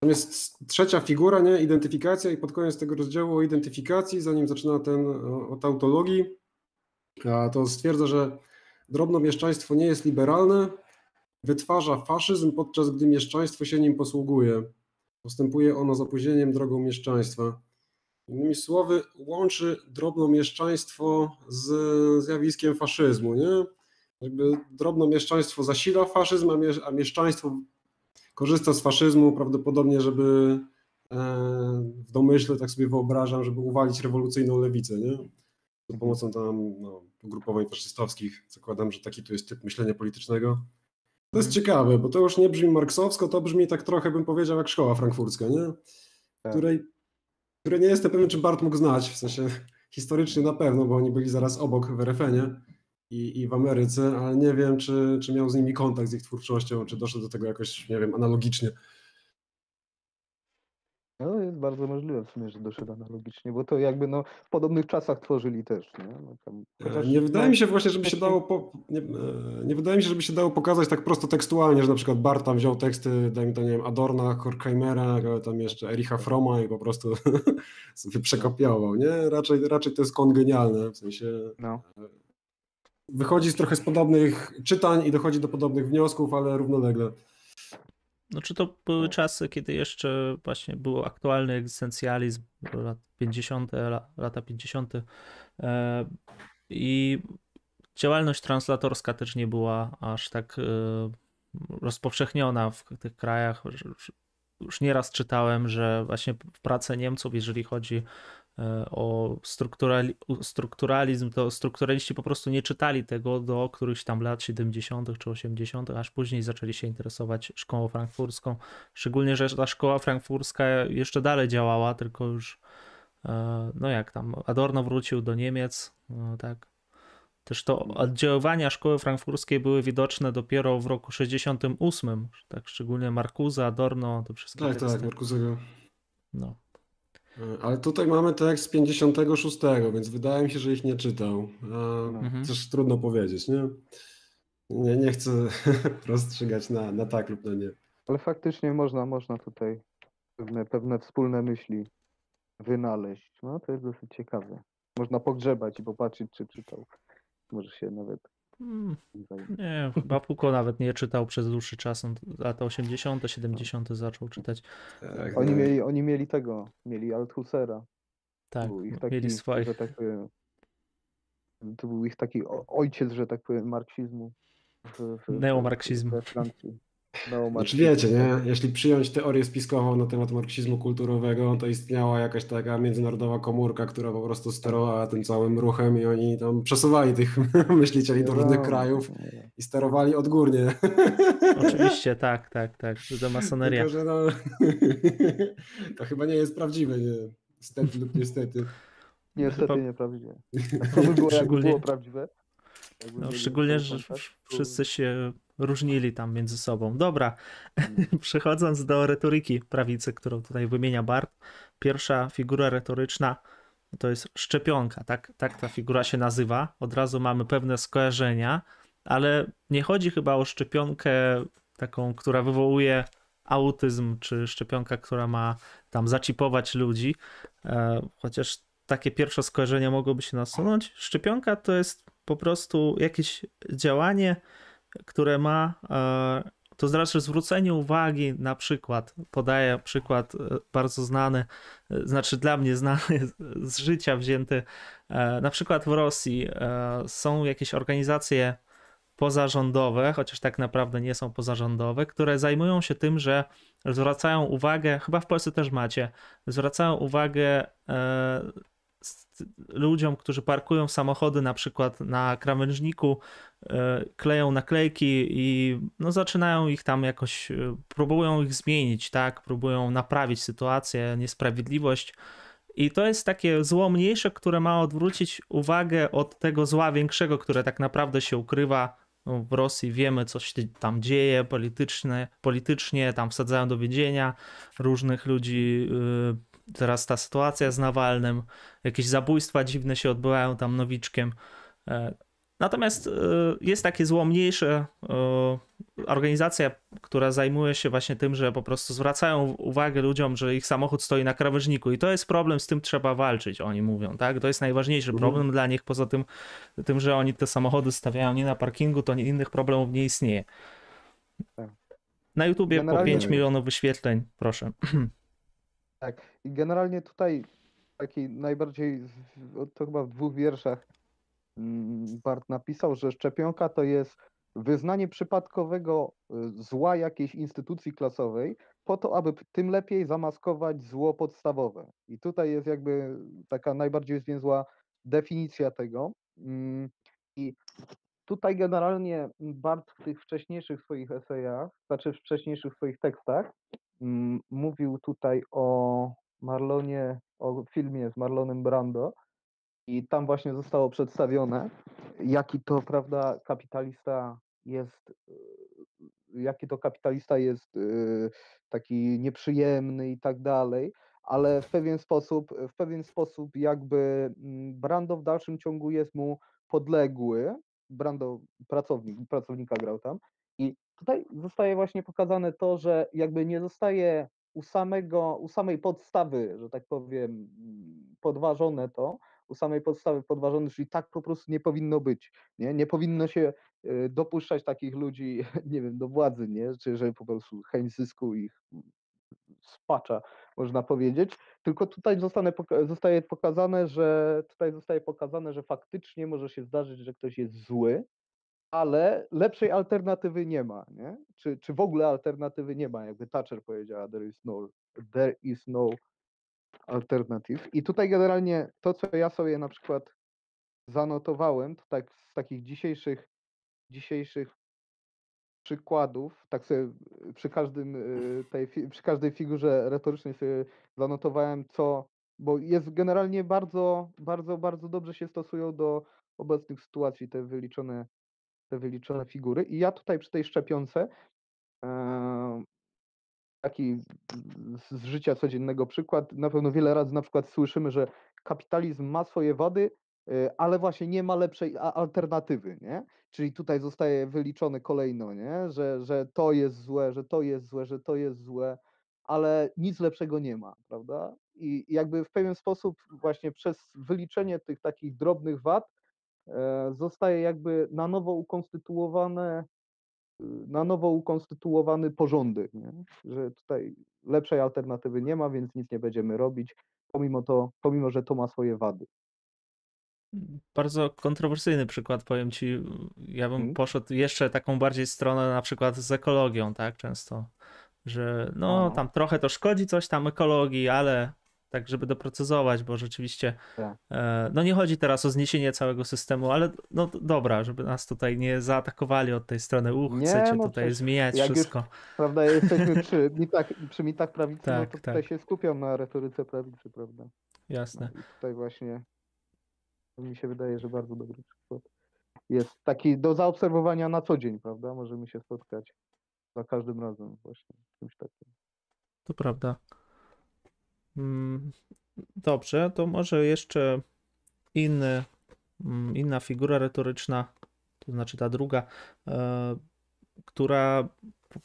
Tam jest trzecia figura, nie? identyfikacja i pod koniec tego rozdziału o identyfikacji, zanim zaczyna ten od autologii, to stwierdza, że drobno mieszczaństwo nie jest liberalne, wytwarza faszyzm, podczas gdy mieszczaństwo się nim posługuje. Postępuje ono z opóźnieniem drogą mieszczaństwa. Innymi słowy, łączy drobnomieszczaństwo z zjawiskiem faszyzmu. Nie? Jakby drobnomieszczaństwo zasila faszyzm, a mieszczaństwo korzysta z faszyzmu prawdopodobnie, żeby e, w domyśle, tak sobie wyobrażam, żeby uwalić rewolucyjną lewicę, nie? Za pomocą tam no, ugrupowań faszystowskich. Zakładam, że taki tu jest typ myślenia politycznego. To jest ciekawe, bo to już nie brzmi marksowsko, to brzmi tak trochę, bym powiedział, jak szkoła frankfurcka, nie? Tak. Której, której nie jestem pewien, czy Bart mógł znać, w sensie historycznie na pewno, bo oni byli zaraz obok w RFN-ie i, i w Ameryce, ale nie wiem, czy, czy miał z nimi kontakt, z ich twórczością, czy doszedł do tego jakoś, nie wiem, analogicznie. Jest bardzo możliwe w sumie, że doszedł analogicznie, bo to jakby no, w podobnych czasach tworzyli też. Nie, no, tam, e, chociaż, nie wydaje mi się właśnie, żeby się dało po, nie, e, nie, wydaje mi się, żeby się dało pokazać tak prosto tekstualnie, że na przykład Bart tam wziął teksty, dajmy to nie wiem, Adorna, Horkheimera, tam jeszcze Ericha Froma i po prostu sobie przekopiował, nie? Raczej, raczej to jest kongenialne, w sensie no. E, wychodzi z trochę z podobnych czytań i dochodzi do podobnych wniosków, ale równolegle. Znaczy to były czasy, kiedy jeszcze właśnie był aktualny egzystencjalizm, lat 50., lata 50. E, i działalność translatorska też nie była aż tak e, rozpowszechniona w tych krajach. Już nieraz czytałem, że właśnie w pracy Niemców, jeżeli chodzi o strukturali strukturalizm, to strukturaliści po prostu nie czytali tego do którychś tam lat 70. czy 80., aż później zaczęli się interesować szkołą frankfurską. Szczególnie, że ta szkoła frankfurska jeszcze dalej działała, tylko już, e, no jak tam, Adorno wrócił do Niemiec, no tak. Też to oddziaływania szkoły frankfurskiej były widoczne dopiero w roku 68, tak szczególnie Markuza, Adorno, to wszystkie Tak, tak, Markuzego. No. E, ale tutaj mamy tekst z 56, więc wydaje mi się, że ich nie czytał. Mhm. Też trudno powiedzieć, nie? Nie, nie chcę rozstrzygać na, na tak lub na nie. Ale faktycznie można, można tutaj pewne, pewne wspólne myśli wynaleźć. No to jest dosyć ciekawe. Można pogrzebać i popatrzeć, czy czytał. Może się nawet Hmm, nie, chyba Foucault nawet nie czytał przez dłuższy czas. On lata 80., 70. zaczął czytać. Tak, oni, mieli, oni mieli tego, mieli Althusera. Tak, taki, mieli swoich. Że tak powiem, to był ich taki ojciec, że tak powiem, marksizmu. W, w, Neomarksizmu. We Francji. Znaczy wiecie, nie? jeśli przyjąć teorię spiskową na temat marksizmu kulturowego, to istniała jakaś taka międzynarodowa komórka, która po prostu sterowała tym całym ruchem i oni tam przesuwali tych myślicieli do różnych krajów i sterowali odgórnie. Oczywiście, tak, tak, tak. To masoneria. Tylko, że no, to chyba nie jest prawdziwe, nie? Stety lub niestety. Niestety nieprawdziwe. To by było, jakby było prawdziwe. No, szczególnie, że wszyscy się różnili tam między sobą. Dobra, mm. przechodząc do retoryki prawicy, którą tutaj wymienia Bart. Pierwsza figura retoryczna to jest szczepionka, tak, tak ta figura się nazywa. Od razu mamy pewne skojarzenia, ale nie chodzi chyba o szczepionkę taką, która wywołuje autyzm, czy szczepionka, która ma tam zacipować ludzi, e, chociaż takie pierwsze skojarzenia mogłoby się nasunąć. Szczepionka to jest po prostu jakieś działanie, które ma e, to znaczy zwrócenie uwagi na przykład, podaję przykład e, bardzo znany, e, znaczy dla mnie znany z życia wzięty, na przykład w Rosji są jakieś organizacje pozarządowe, chociaż tak naprawdę nie są pozarządowe, które zajmują się tym, że zwracają uwagę, chyba w Polsce też macie, zwracają uwagę ludziom, którzy parkują samochody na przykład na krawężniku, e, kleją naklejki i no, zaczynają ich tam jakoś, e, próbują ich zmienić, tak? Próbują naprawić sytuację, niesprawiedliwość. I to jest takie zło mniejsze, które ma odwrócić uwagę od tego zła większego, które tak naprawdę się ukrywa no, w Rosji. Wiemy, co się tam dzieje polityczne, politycznie, tam wsadzają do więzienia różnych ludzi, y, teraz ta sytuacja z Nawalnym, jakieś zabójstwa dziwne się odbywają tam nowiczkiem. E, natomiast e, jest takie zło mniejsze, e, organizacja, która zajmuje się właśnie tym, że po prostu zwracają uwagę ludziom, że ich samochód stoi na krawężniku i to jest problem, z tym trzeba walczyć, oni mówią, tak? To jest najważniejszy mhm. problem dla nich, poza tym, tym, że oni te samochody stawiają nie na parkingu, to innych problemów nie istnieje. Tak. Na YouTubie Generalnie... po 5 milionów wyświetleń, proszę. Tak. I generalnie tutaj taki najbardziej, to chyba w dwóch wierszach mm, Bart napisał, że szczepionka to jest wyznanie przypadkowego y, zła jakiejś instytucji klasowej po to, aby tym lepiej zamaskować zło podstawowe. I tutaj jest jakby taka najbardziej zwięzła definicja tego. Mm, I tutaj generalnie Bart w tych wcześniejszych swoich esejach, znaczy w wcześniejszych swoich tekstach, Mm, mówił tutaj o Marlonie, o filmie z Marlonem Brando i tam właśnie zostało przedstawione, jaki to, prawda, kapitalista jest, y, jaki to kapitalista jest y, taki nieprzyjemny i tak dalej, ale w pewien sposób, w pewien sposób jakby mm, Brando w dalszym ciągu jest mu podległy, Brando pracownik, pracownika grał tam i tutaj zostaje właśnie pokazane to, że jakby nie zostaje u samego, u samej podstawy, że tak powiem, podważone to, u samej podstawy podważony, czyli tak po prostu nie powinno być. Nie, nie powinno się y, dopuszczać takich ludzi, nie wiem, do władzy, nie? Czy że po prostu chęć zysku ich spacza, można powiedzieć. Tylko tutaj zostanie, zostaje pokazane, że tutaj zostaje pokazane, że faktycznie może się zdarzyć, że ktoś jest zły, ale lepszej alternatywy nie ma, nie? Czy, czy w ogóle alternatywy nie ma, jakby Thatcher powiedziała, there is no, there is no alternative. I tutaj generalnie to, co ja sobie na przykład zanotowałem, to tak z takich dzisiejszych, dzisiejszych przykładów, tak sobie przy każdym y, tej, przy każdej figurze retorycznej sobie zanotowałem, co, bo jest generalnie bardzo, bardzo, bardzo dobrze się stosują do obecnych sytuacji te wyliczone, te wyliczone figury. I ja tutaj przy tej szczepionce taki z życia codziennego przykład. Na pewno wiele razy na przykład słyszymy, że kapitalizm ma swoje wady, y, ale właśnie nie ma lepszej alternatywy, nie? Czyli tutaj zostaje wyliczone kolejno, nie? Że, że to jest złe, że to jest złe, że to jest złe, ale nic lepszego nie ma, prawda? I jakby w pewien sposób właśnie przez wyliczenie tych takich drobnych wad e, zostaje jakby na nowo ukonstytuowane na nowo ukonstytuowany porządek, nie? że tutaj lepszej alternatywy nie ma, więc nic nie będziemy robić, pomimo, to, pomimo że to ma swoje wady. Bardzo kontrowersyjny przykład, powiem ci. Ja bym hmm. poszedł jeszcze taką bardziej stronę na przykład z ekologią, tak? Często, że no, tam trochę to szkodzi coś tam ekologii, ale tak żeby doprecyzować, bo rzeczywiście tak. e, no nie chodzi teraz o zniesienie całego systemu, ale no dobra, żeby nas tutaj nie zaatakowali od tej strony, uch, nie, chcecie no tutaj zmieniać wszystko. Już, prawda, jesteśmy przy mitach, przy mitach prawicy, tak, no to tak. tutaj się skupiam na retoryce prawicy, prawda. Jasne. No tutaj właśnie mi się wydaje, że bardzo dobry przykład. Jest taki do zaobserwowania na co dzień, prawda? Możemy się spotkać za każdym razem właśnie czymś takim. To prawda. Mm, dobrze, to może jeszcze inny, mm, inna figura retoryczna, to znaczy ta druga, e, która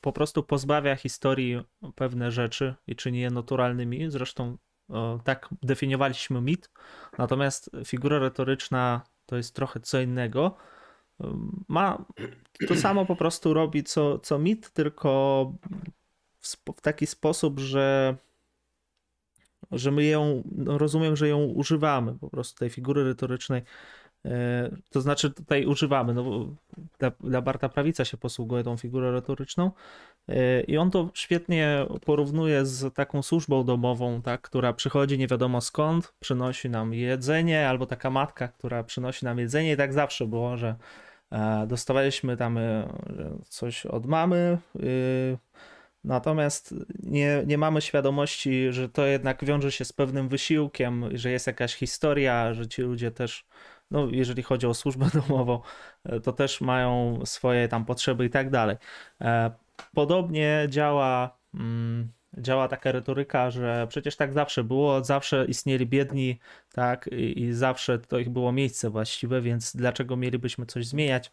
po prostu pozbawia historii pewne rzeczy i czyni je naturalnymi. Zresztą e, tak definiowaliśmy mit, natomiast figura retoryczna to jest trochę co innego. E, ma to samo po prostu robi co, co mit, tylko w, w taki sposób, że że my ją, no rozumiem, że ją używamy po prostu tej figury retorycznej. E, to znaczy tutaj używamy, no dla, dla Barta Prawica się posługuje tą figurą retoryczną e, i on to świetnie porównuje z taką służbą domową, tak, która przychodzi nie wiadomo skąd, przynosi nam jedzenie, albo taka matka, która przynosi nam jedzenie i tak zawsze było, że e, dostawaliśmy tam coś od mamy, Natomiast nie, nie mamy świadomości, że to jednak wiąże się z pewnym wysiłkiem, że jest jakaś historia, że ci ludzie też, no jeżeli chodzi o służbę domową, to też mają swoje tam potrzeby i tak dalej. E, podobnie działa, mm, działa taka retoryka, że przecież tak zawsze było, zawsze istnieli biedni, tak, i, i zawsze to ich było miejsce właściwe, więc dlaczego mielibyśmy coś zmieniać?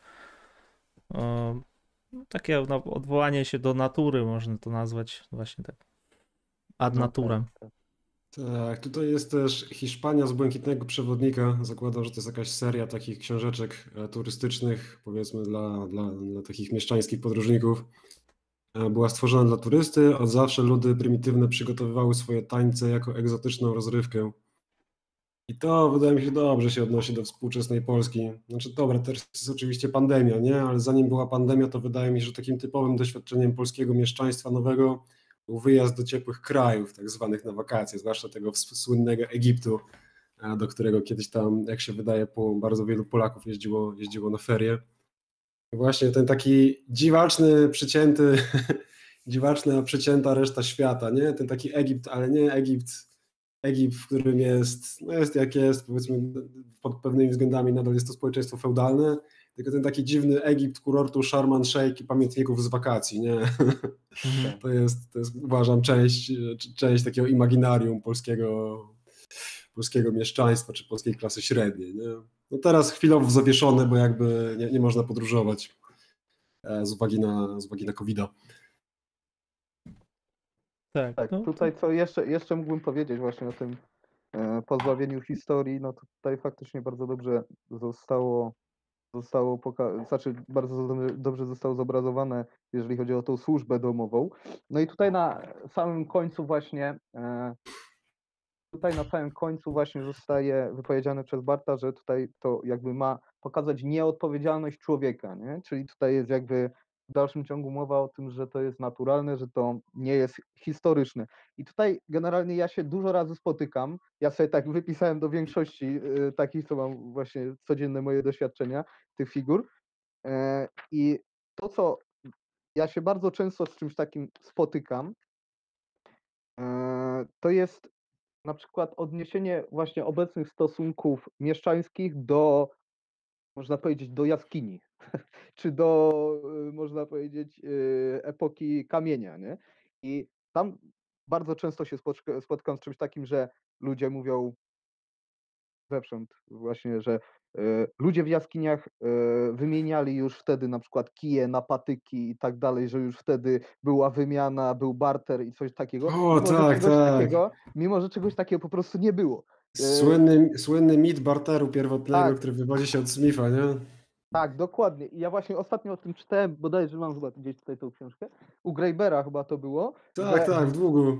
E, takie no, odwołanie się do natury, można to nazwać właśnie tak ad no, naturem. Tak, tak. tak, tutaj jest też Hiszpania z Błękitnego Przewodnika. Zakładam, że to jest jakaś seria takich książeczek e, turystycznych, powiedzmy dla, dla, dla takich mieszczańskich podróżników. E, była stworzona dla turysty. Od zawsze ludy prymitywne przygotowywały swoje tańce jako egzotyczną rozrywkę. I to wydaje mi się dobrze się odnosi do współczesnej Polski. Znaczy, dobra, teraz jest oczywiście pandemia, nie? Ale zanim była pandemia, to wydaje mi się, że takim typowym doświadczeniem polskiego mieszczaństwa nowego był wyjazd do ciepłych krajów, tak zwanych na wakacje, zwłaszcza tego słynnego Egiptu, do którego kiedyś tam, jak się wydaje, po bardzo wielu Polaków jeździło, jeździło na ferie. Właśnie ten taki dziwaczny, przycięty, dziwaczna, przycięta reszta świata, nie? Ten taki Egipt, ale nie Egipt Egipt, w którym jest, no jest jak jest, powiedzmy pod pewnymi względami nadal jest to społeczeństwo feudalne, tylko ten taki dziwny Egipt kurortu Sharm el-Sheikh i pamiętników z wakacji, nie? Mhm. To, jest, to jest uważam część, część takiego imaginarium polskiego, polskiego mieszczaństwa czy polskiej klasy średniej, nie? No teraz chwilowo zawieszone, bo jakby nie, nie można podróżować e, z uwagi na, z uwagi na COVID-a. Tak, tak no. tutaj co jeszcze, jeszcze mógłbym powiedzieć właśnie o tym e, pozbawieniu historii, no to tutaj faktycznie bardzo dobrze zostało, zostało poka- znaczy bardzo dobrze- dobrze zostało zobrazowane, jeżeli chodzi o tą służbę domową. No i tutaj na samym końcu właśnie e, tutaj na samym końcu właśnie zostaje wypowiedziane przez Barta, że tutaj to jakby ma pokazać nieodpowiedzialność człowieka, nie? Czyli tutaj jest jakby w dalszym ciągu mowa o tym, że to jest naturalne, że to nie jest historyczne. I tutaj generalnie ja się dużo razy spotykam. Ja sobie tak wypisałem do większości y, takich, co mam właśnie codzienne moje doświadczenia tych figur. E, I to, co ja się bardzo często z czymś takim spotykam, e, to jest na przykład odniesienie właśnie obecnych stosunków mieszczańskich do, można powiedzieć, do jaskini, czy do, y, można powiedzieć, y, epoki kamienia, nie? I tam bardzo często się spotka- spotykam z czymś takim, że ludzie mówią zewsząd właśnie, że y, ludzie w jaskiniach wymieniali już wtedy na przykład kije na patyki i tak dalej, że już wtedy była wymiana, był barter i coś takiego. O, mimo, tak, tak. Takiego, mimo, że czegoś takiego po prostu nie było. E, Słynny, słynny mit barteru pierwotnego, Tak. który wywodzi się od Smitha, nie? Tak, dokładnie. I ja właśnie ostatnio o tym czytałem, bodajże mam chyba gdzieś tutaj tą książkę. U Greibera chyba to było. Tak, tak, w długu.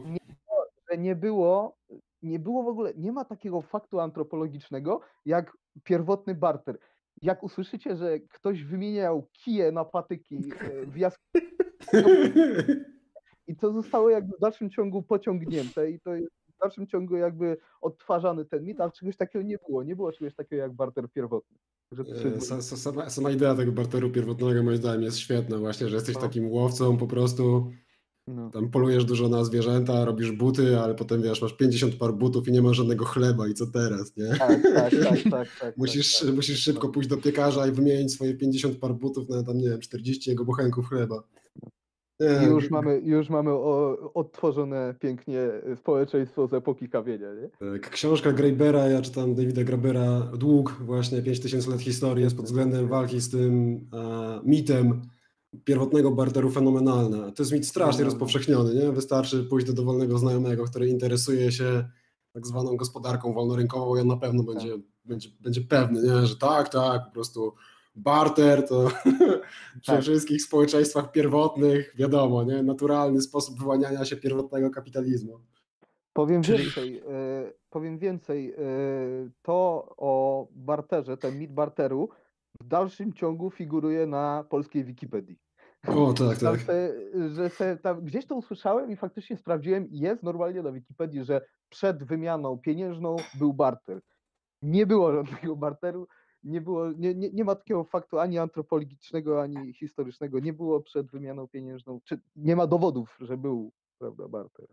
że nie było, nie było w ogóle, nie ma takiego faktu antropologicznego jak pierwotny barter. Jak usłyszycie, że ktoś wymieniał kije na patyki e, w jaskini i to zostało jakby w dalszym ciągu pociągnięte i to jest w dalszym ciągu jakby odtwarzany ten mit, ale czegoś takiego nie było. Nie było czegoś takiego jak barter pierwotny. E, sa- sa- Sama, sama idea tego barteru pierwotnego moim zdaniem jest świetna właśnie, że jesteś No. takim łowcą po prostu, no. tam polujesz dużo na zwierzęta, robisz buty, ale potem wiesz, masz 50 par butów i nie masz żadnego chleba i co teraz, nie? Tak, tak, tak, tak, tak. Musisz, tak, tak. musisz szybko pójść do piekarza i wymienić swoje 50 par butów na tam, nie wiem, 40 jego bochenków chleba. Nie, I już mamy, już mamy odtworzone pięknie społeczeństwo z epoki kamienia, nie? Tak, książka Greibera, ja czytam Davida Grabera, Dług, właśnie 5000 lat historii, jest pod względem walki z tym e, mitem pierwotnego barteru fenomenalna. To jest mit strasznie rozpowszechniony, nie? Wystarczy pójść do dowolnego znajomego, który interesuje się tak zwaną gospodarką wolnorynkową i on na pewno będzie, będzie, będzie pewny, nie? że tak, tak, po prostu barter to przy Tak. wszystkich społeczeństwach pierwotnych, wiadomo, nie? naturalny sposób wyłaniania się pierwotnego kapitalizmu. Powiem Czyli- więcej, e, powiem więcej, e, to o barterze, ten mit barteru w dalszym ciągu figuruje na polskiej Wikipedii. O, tak, tak. se, że se, tam gdzieś to usłyszałem i faktycznie sprawdziłem, jest normalnie na Wikipedii, że przed wymianą pieniężną był barter. Nie było żadnego barteru, nie, było, nie, nie, nie ma takiego faktu ani antropologicznego, ani historycznego. Nie było przed wymianą pieniężną, czy nie ma dowodów, że był prawda, barter.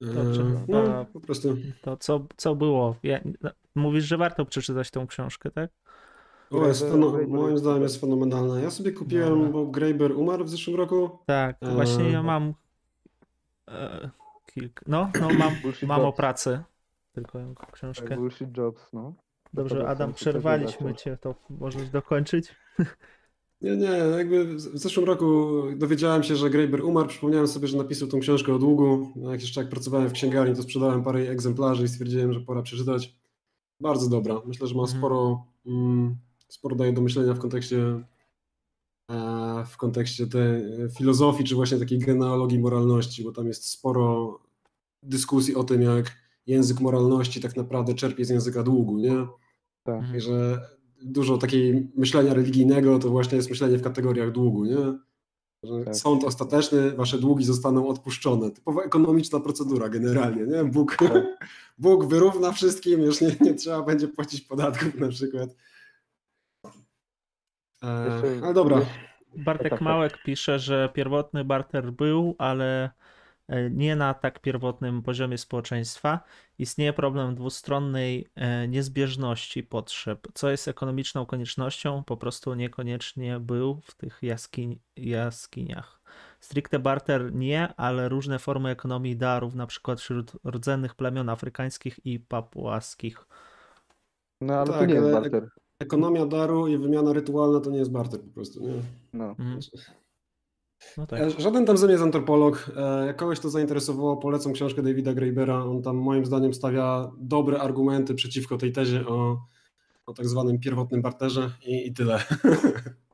Dobrze, Eee, to- No, po prostu. To co, co było? Ja, no, mówisz, że warto przeczytać tą książkę, tak? O, jest feno- moim zdaniem jest fenomenalna. Ja sobie kupiłem, Dobra. bo Graeber umarł w zeszłym roku. Tak, to właśnie ja Eee. mam e, kilk, no, no mam, mam o pracy, tylko ją Tak, książkę. Bullshit Jobs, no. Dobrze, Adam, przerwaliśmy cię, to możesz dokończyć. Nie, nie, jakby w zeszłym roku dowiedziałem się, że Graeber umarł. Przypomniałem sobie, że napisał tą książkę o długu. No, Jak jeszcze jak pracowałem w księgarni, to sprzedałem parę egzemplarzy i stwierdziłem, że pora przeczytać. Bardzo dobra. Myślę, że ma Mhm. sporo, mm, sporo daje do myślenia w kontekście e, w kontekście tej filozofii, czy właśnie takiej genealogii moralności, bo tam jest sporo dyskusji o tym, jak język moralności tak naprawdę czerpie z języka długu, nie? Tak. Mhm. Że dużo takiej myślenia religijnego to właśnie jest myślenie w kategoriach długu, nie? Że Tak. sąd ostateczny, wasze długi zostaną odpuszczone. Typowa ekonomiczna procedura generalnie, nie? Bóg, Tak. Bóg wyrówna wszystkim, już nie, nie trzeba będzie płacić podatków na przykład. E, ale dobra, Bartek tak, tak. Małek pisze, że pierwotny barter był, ale nie na tak pierwotnym poziomie społeczeństwa. Istnieje problem dwustronnej e, niezbieżności potrzeb, co jest ekonomiczną koniecznością, po prostu niekoniecznie był w tych jaskiń, jaskiniach. Stricte barter nie, ale różne formy ekonomii darów, na przykład wśród rdzennych plemion afrykańskich i papuaskich. No ale to Tak, nie jest barter. ekonomia daru i wymiana rytualna to nie jest barter po prostu, nie? No. Mhm. No tak. E, Żaden tam ze mnie jest antropolog. E, Jak kogoś to zainteresowało, polecam książkę Davida Grabera. On tam moim zdaniem stawia dobre argumenty przeciwko tej tezie o, o tak zwanym pierwotnym barterze i, i tyle.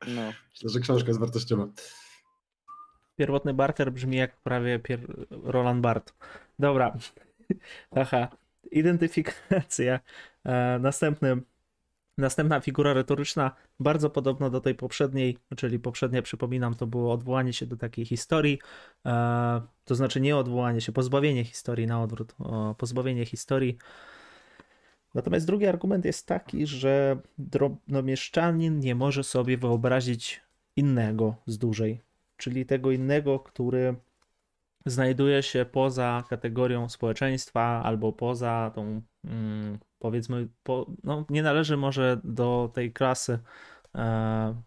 No. Myślę, że książka jest wartościowa. Pierwotny barter brzmi jak prawie pier... Roland Bart. Dobra. Aha. Identyfikacja. E, następny, następna figura retoryczna, bardzo podobna do tej poprzedniej, czyli poprzednia, przypominam, to było odwołanie się do takiej historii, e, to znaczy nie odwołanie się, pozbawienie historii na odwrót, pozbawienie historii. Natomiast drugi argument jest taki, że drobnomieszczanin nie może sobie wyobrazić innego z dużej, czyli tego innego, który znajduje się poza kategorią społeczeństwa albo poza tą, mm, powiedzmy, po, no, nie należy może do tej klasy, e,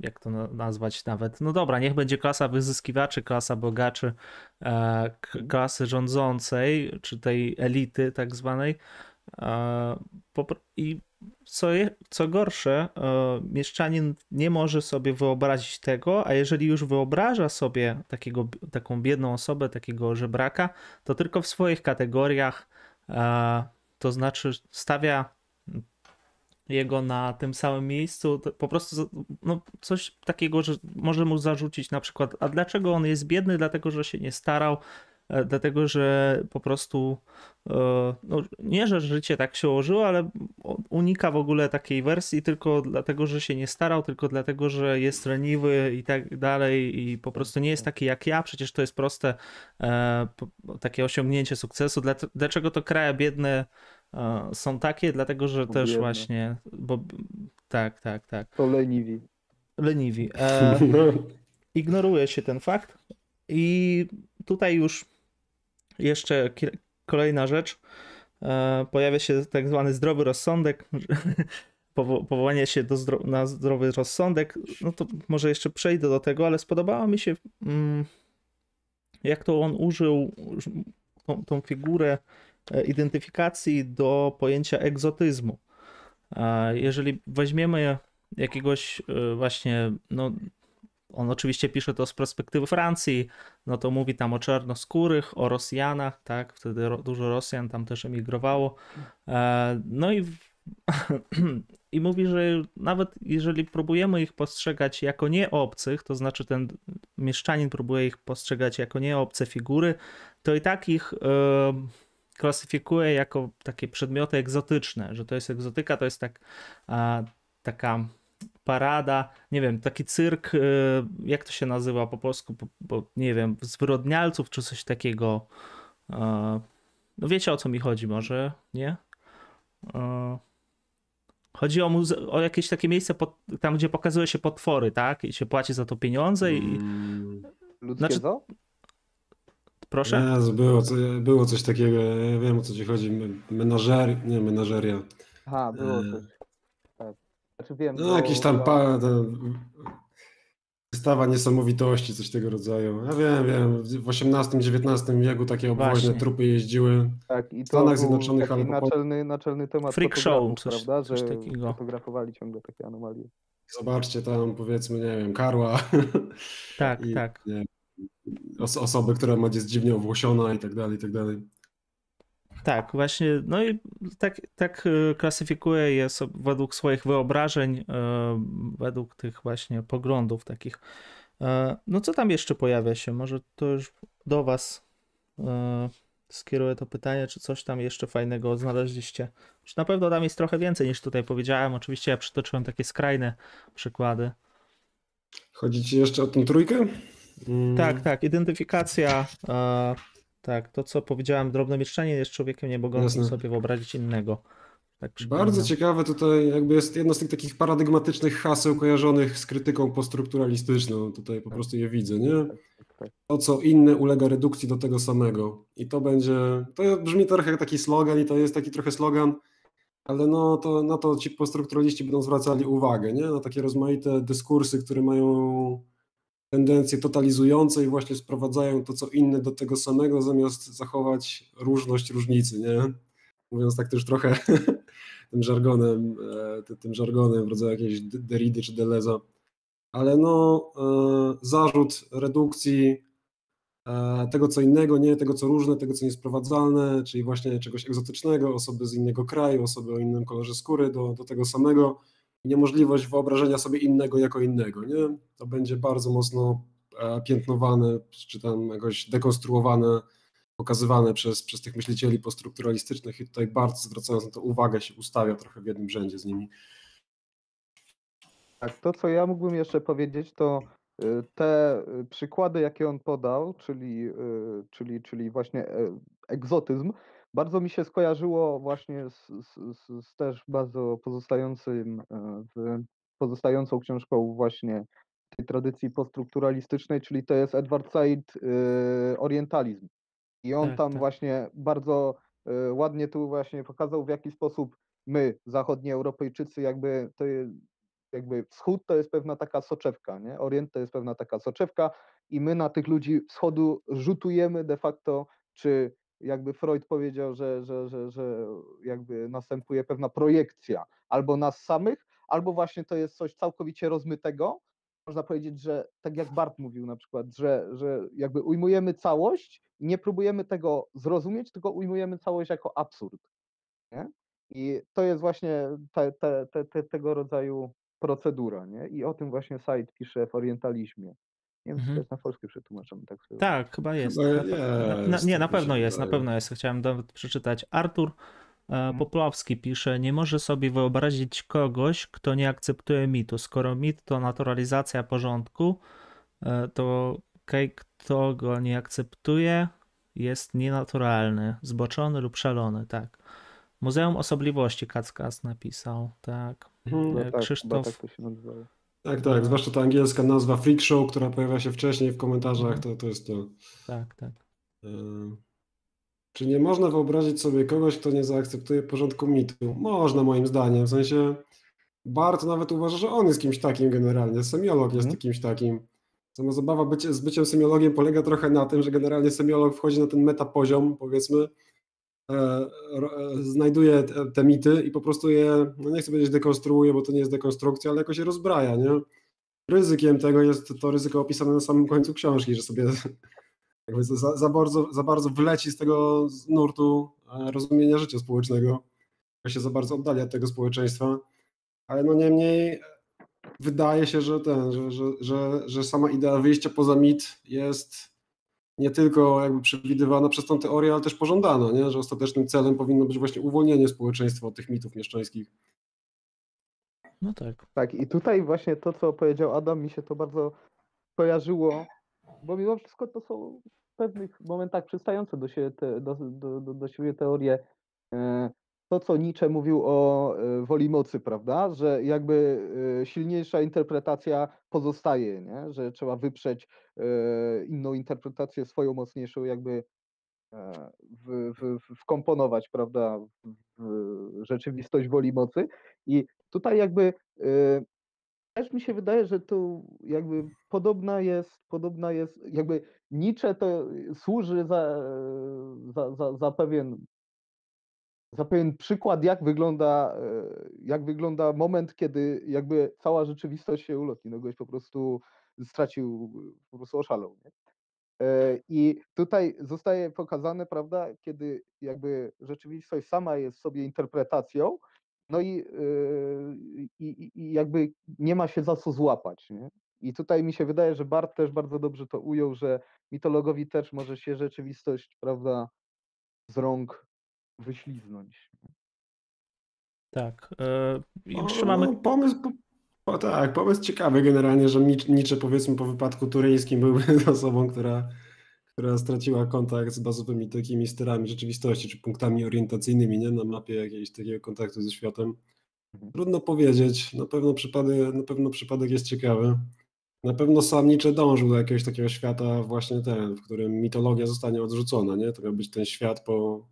jak to na- nazwać nawet, no dobra, niech będzie klasa wyzyskiwaczy, klasa bogaczy, e, klasy rządzącej, czy tej elity tak zwanej. E, I co, je, co gorsze, e, mieszczanin nie może sobie wyobrazić tego, a jeżeli już wyobraża sobie takiego, taką biedną osobę, takiego żebraka, to tylko w swoich kategoriach, e, to znaczy stawia jego na tym samym miejscu, po prostu no, coś takiego, że może mu zarzucić na przykład, a dlaczego on jest biedny? Dlatego, że się nie starał, dlatego, że po prostu e, no, nie, że życie tak się ułożyło, ale unika w ogóle takiej wersji tylko dlatego, że się nie starał, tylko dlatego, że jest leniwy i tak dalej i po prostu nie jest taki jak ja, przecież to jest proste e, takie osiągnięcie sukcesu. Dla, dlaczego to kraje biedne e, są takie? Dlatego, że Bo też biedne. właśnie, bo tak, tak, tak, To leniwi. leniwi. E, ignoruje się ten fakt i tutaj już jeszcze kolejna rzecz. E, Pojawia się tak zwany zdrowy rozsądek, powo- powołanie się zdro- na zdrowy rozsądek. No to może jeszcze przejdę do tego, ale spodobało mi się, mm, jak to on użył tą, tą figurę e, identyfikacji do pojęcia egzotyzmu. E, Jeżeli weźmiemy jakiegoś właśnie, no on oczywiście pisze to z perspektywy Francji, no to mówi tam o czarnoskórych, o Rosjanach, tak, wtedy ro, dużo Rosjan tam też emigrowało. E, no i, i mówi, że nawet jeżeli próbujemy ich postrzegać jako nie obcych, to znaczy ten mieszczanin próbuje ich postrzegać jako nie obce figury, to i tak ich e, klasyfikuje jako takie przedmioty egzotyczne, że to jest egzotyka, to jest tak, taka parada, nie wiem, taki cyrk, y, jak to się nazywa po polsku, bo, bo nie wiem, zwyrodnialców czy coś takiego. E, No wiecie o co mi chodzi może, nie? E, Chodzi o, muze- o jakieś takie miejsce, pod, tam gdzie pokazuje się potwory, tak? I się płaci za to pieniądze i Mm. Ludzkie Znaczy- zo? proszę? Jezu, było, było coś takiego, ja wiem o co ci chodzi. Me- Menażer, nie, menażeria. Aha, było Eee. coś. Znaczy wiem, No bo- jakiś tam pa, to, wystawa niesamowitości, coś tego rodzaju. Ja wiem, wiem, w XVIII-XIX wieku takie obwoźne Właśnie. trupy jeździły. Tak, i to Stanach Zjednoczonych taki albo naczelny, naczelny temat Freak show, coś- prawda? coś że takiego. fotografowali ciągle takie anomalie. Zobaczcie tam, powiedzmy, nie wiem, karła. Tak, I, tak. Nie, wiem, os osobę, która ma jest dziwnie owłosiona i tak dalej, i tak dalej. Tak, właśnie, no i tak, tak y, klasyfikuje je według swoich wyobrażeń, y, według tych właśnie poglądów takich. E, No co tam jeszcze pojawia się? Może to już do was skieruję to pytanie, czy coś tam jeszcze fajnego znaleźliście? Już na pewno tam jest trochę więcej niż tutaj powiedziałem. Oczywiście ja przytoczyłem takie skrajne przykłady. Chodzi ci jeszcze o tą trójkę? Tak, tak, identyfikacja, e, tak, to co powiedziałem, drobne mieszczanie jest człowiekiem nie mogącym Jasne. sobie wyobrazić innego. Tak Bardzo ciekawe tutaj jakby jest jedno z tych takich paradygmatycznych haseł kojarzonych z krytyką poststrukturalistyczną. Tutaj po prostu je widzę, nie? To, co inne ulega redukcji do tego samego. I to będzie, to brzmi trochę jak taki slogan i to jest taki trochę slogan, ale no to na to ci poststrukturaliści będą zwracali uwagę, nie? Na takie rozmaite dyskursy, które mają tendencje totalizujące i właśnie sprowadzają to, co inne do tego samego, zamiast zachować różność różnicy, nie? Mówiąc tak też trochę tym żargonem, e, ty- tym żargonem w rodzaju jakiejś Derrida czy Deleza. ale no e, zarzut redukcji e, tego co innego, nie tego co różne, tego co niesprowadzalne, czyli właśnie czegoś egzotycznego, osoby z innego kraju, osoby o innym kolorze skóry do, do tego samego, niemożliwość wyobrażenia sobie innego jako innego, nie? To będzie bardzo mocno e, piętnowane, czy tam jakoś dekonstruowane, pokazywane przez, przez tych myślicieli postrukturalistycznych i tutaj bardzo zwracając na to uwagę się ustawia trochę w jednym rzędzie z nimi. Tak, to co ja mógłbym jeszcze powiedzieć, to y, te y, przykłady, jakie on podał, czyli, czyli, czyli właśnie e, egzotyzm, bardzo mi się skojarzyło właśnie z, z, z też bardzo pozostającym e, w, pozostającą książką właśnie tej tradycji poststrukturalistycznej, czyli to jest Edward Said Orientalizm. I on Tak, tam tak. właśnie bardzo ładnie tu właśnie pokazał, w jaki sposób my, zachodni Europejczycy, jakby to jakby wschód to jest pewna taka soczewka, nie? Orient to jest pewna taka soczewka i my na tych ludzi wschodu rzutujemy de facto, czy jakby Freud powiedział, że, że, że, że jakby następuje pewna projekcja albo nas samych, albo właśnie to jest coś całkowicie rozmytego. Można powiedzieć, że tak jak Bart mówił na przykład, że, że jakby ujmujemy całość nie próbujemy tego zrozumieć, tylko ujmujemy całość jako absurd. Nie? I to jest właśnie te, te, te, tego rodzaju procedura, nie? I o tym właśnie Said pisze w Orientalizmie. Nie wiem, czy to Mhm. jest na polski przetłumaczone, tak sobie. Tak, chyba jest. Chyba Na, pe- na, na, jest, nie, na tak pewno jest, na pewno jest. Chciałem nawet przeczytać. Artur e, Mhm. Poplawski pisze, nie może sobie wyobrazić kogoś, kto nie akceptuje mitu. Skoro mit to naturalizacja porządku, e, to kto go nie akceptuje, jest nienaturalny, zboczony lub szalony, tak. Muzeum Osobliwości Kackas napisał, tak. Mhm. No E, tak, chyba Krzysztof tak to się nazywało. Tak, tak, zwłaszcza ta angielska nazwa Freak Show, która pojawia się wcześniej w komentarzach, Mhm. to, to jest to. Tak, tak. E, Czy nie można wyobrazić sobie kogoś, kto nie zaakceptuje porządku mitu? Można, moim zdaniem. W sensie Bart nawet uważa, że on jest kimś takim generalnie. Semiolog jest Mhm. kimś takim. Sama zabawa bycie, z byciem semiologiem polega trochę na tym, że generalnie semiolog wchodzi na ten metapoziom, powiedzmy, znajduje te, mity i po prostu je, no nie chcę powiedzieć dekonstruuje, bo to nie jest dekonstrukcja, ale jakoś je rozbraja, nie? Ryzykiem tego jest to ryzyko opisane na samym końcu książki, że sobie jakby za, za, bardzo, za bardzo wleci z tego nurtu e, rozumienia życia społecznego, że się za bardzo oddali od tego społeczeństwa, ale no niemniej wydaje się, że ten, że, że, że, że sama idea wyjścia poza mit jest nie tylko jakby przewidywana przez tą teorię, ale też pożądana, nie? że ostatecznym celem powinno być właśnie uwolnienie społeczeństwa od tych mitów mieszczańskich. No tak. Tak, i tutaj właśnie to, co powiedział Adam, mi się to bardzo kojarzyło, bo mimo wszystko to są w pewnych momentach przystające do siebie, te, do, do, do, do siebie teorie. To, co Nietzsche mówił o e, woli mocy, prawda? Że jakby e, silniejsza interpretacja pozostaje, nie? że trzeba wyprzeć e, inną interpretację, swoją mocniejszą, jakby wkomponować, prawda, w, rzeczywistość woli mocy. I tutaj jakby też mi się wydaje, że tu jakby podobna jest, podobna jest, jakby Nietzsche to służy za, za, za, za pewien za pewien przykład, jak wygląda, e, jak wygląda moment, kiedy jakby cała rzeczywistość się ulotni. No goś po prostu stracił, po prostu oszalał. Nie? E, I tutaj zostaje pokazane, prawda, kiedy jakby rzeczywistość sama jest sobie interpretacją, no e, i, i- i jakby nie ma się za co złapać. Nie? I tutaj mi się wydaje, że Bart też bardzo dobrze to ujął, że mitologowi też może się rzeczywistość, prawda, z rąk wyśliznąć. Tak. E, I O, jeszcze mamy. no, pomysł, po, tak, pomysł ciekawy generalnie, że Nic- Nietzsche powiedzmy po wypadku turyńskim byłby osobą, która, która straciła kontakt z bazowymi takimi sterami rzeczywistości, czy punktami orientacyjnymi nie? na mapie jakiegoś takiego kontaktu ze światem. Mhm. Trudno powiedzieć, na pewno przypadek, na pewno przypadek jest ciekawy. Na pewno sam Nietzsche dążył do jakiegoś takiego świata właśnie ten, w którym mitologia zostanie odrzucona, nie? To miał być ten świat po...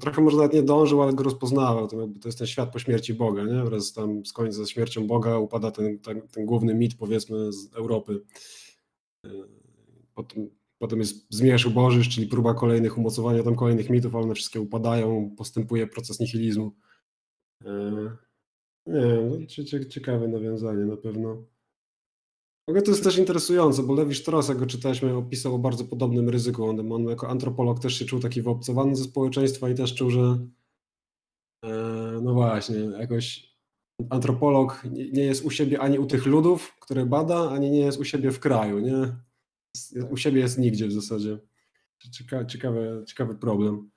Trochę może nawet nie dążył, ale go rozpoznawał. To, to jest ten świat po śmierci Boga, nie? Wraz tam z ze śmiercią Boga upada ten, ten, ten główny mit, powiedzmy, z Europy. Yy, Potem, potem jest zmierzch Bożysz, czyli próba kolejnych umocowania tam kolejnych mitów, ale one wszystkie upadają, postępuje proces nihilizmu. Yy, Nie, no, cie- cie- ciekawe nawiązanie na pewno. Ogóle to jest też interesujące, bo Lewi Strauss, jak go czytaliśmy, opisał o bardzo podobnym ryzyku. On, on jako antropolog też się czuł taki wyobcowany ze społeczeństwa i też czuł, że e, no właśnie, jakoś antropolog nie jest u siebie ani u tych ludów, które bada, ani nie jest u siebie w kraju, nie? U siebie jest nigdzie w zasadzie. Ciekawy, ciekawy, ciekawy problem.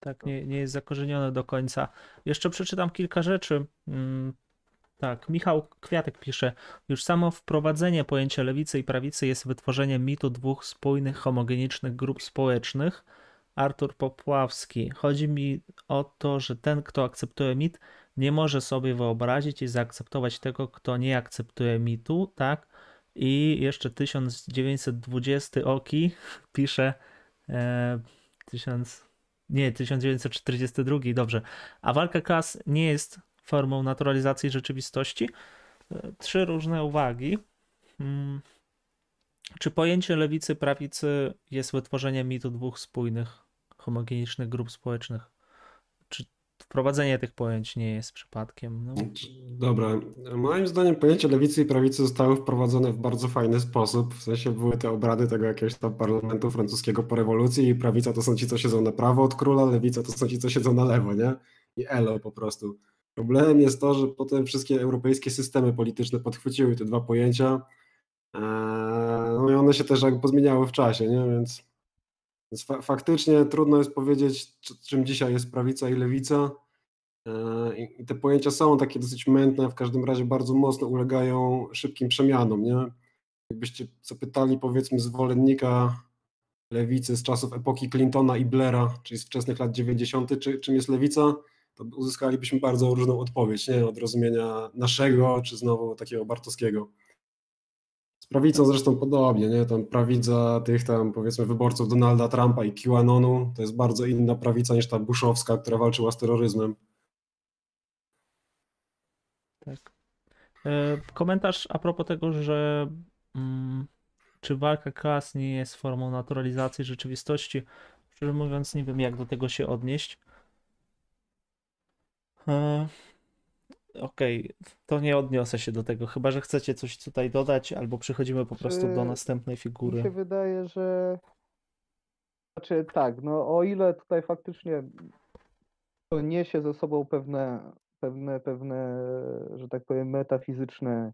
Tak, nie, nie jest zakorzenione do końca. Jeszcze przeczytam kilka rzeczy. Mm, tak, Michał Kwiatek pisze, już samo wprowadzenie pojęcia lewicy i prawicy jest wytworzeniem mitu dwóch spójnych, homogenicznych grup społecznych. Artur Popławski, chodzi mi o to, że ten, kto akceptuje mit, nie może sobie wyobrazić i zaakceptować tego, kto nie akceptuje mitu, tak? I jeszcze 1920 Oki pisze e, 1000, nie, 1942, dobrze. A walka klas nie jest formą naturalizacji rzeczywistości. E, trzy różne uwagi. Hmm. Czy pojęcie lewicy, prawicy jest wytworzeniem mitu dwóch spójnych, homogenicznych grup społecznych? Czy wprowadzenie tych pojęć nie jest przypadkiem? No. Dobra. Moim zdaniem pojęcie lewicy i prawicy zostały wprowadzone w bardzo fajny sposób. W sensie były te obrady tego jakiegoś tam parlamentu francuskiego po rewolucji i prawica to są ci, co siedzą na prawo od króla, lewica to są ci, co siedzą na lewo, nie? I elo po prostu. Problemem jest to, że potem wszystkie europejskie systemy polityczne podchwyciły te dwa pojęcia. Eee, no i one się też jakby pozmieniały w czasie, nie? Więc, więc fa faktycznie trudno jest powiedzieć, czym dzisiaj jest prawica i lewica. Eee, I te pojęcia są takie dosyć mętne, w każdym razie bardzo mocno ulegają szybkim przemianom, nie? Jakbyście zapytali powiedzmy zwolennika lewicy z czasów epoki Clintona i Blaira, czyli z wczesnych lat 90., czy, czym jest lewica, to uzyskalibyśmy bardzo różną odpowiedź, nie? od rozumienia naszego, czy znowu takiego bartowskiego. Z prawicą zresztą podobnie, nie? Tam prawica tych tam powiedzmy wyborców Donalda Trumpa i QAnonu to jest bardzo inna prawica niż ta bushowska, która walczyła z terroryzmem. Tak. E, komentarz a propos tego, że mm, czy walka klas nie jest formą naturalizacji rzeczywistości. Szczerze mówiąc, nie wiem, jak do tego się odnieść. E, okej, okay. to nie odniosę się do tego, chyba że chcecie coś tutaj dodać, albo przechodzimy po prostu do następnej figury. Mi się wydaje, że. Znaczy, tak, no o ile tutaj faktycznie to niesie ze sobą pewne, pewne, pewne, że tak powiem, metafizyczne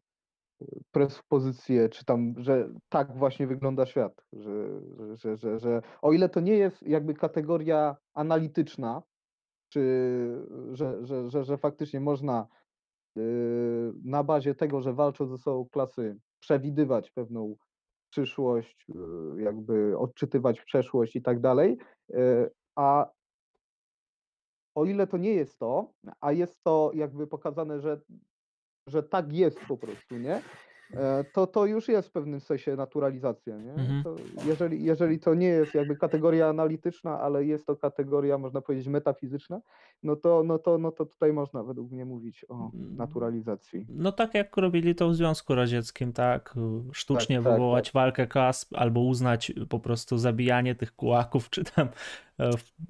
prespozycje, czy tam, że tak właśnie wygląda świat, że, że, że, że o ile to nie jest jakby kategoria analityczna, czy że, że, że, że faktycznie można y, na bazie tego, że walczą ze sobą klasy, przewidywać pewną przyszłość, y, jakby odczytywać przeszłość i tak dalej. A o ile to nie jest to, a jest to jakby pokazane, że, że tak jest po prostu, nie? E, to, to już jest w pewnym sensie naturalizacja. Nie? Mhm. To jeżeli, jeżeli to nie jest jakby kategoria analityczna, ale jest to kategoria, można powiedzieć, metafizyczna, no to, no to, no to tutaj można według mnie mówić o mm. naturalizacji. No tak jak robili to w Związku Radzieckim, tak? Sztucznie tak, tak wywołać tak, tak. walkę kas albo uznać po prostu zabijanie tych kułaków, czy tam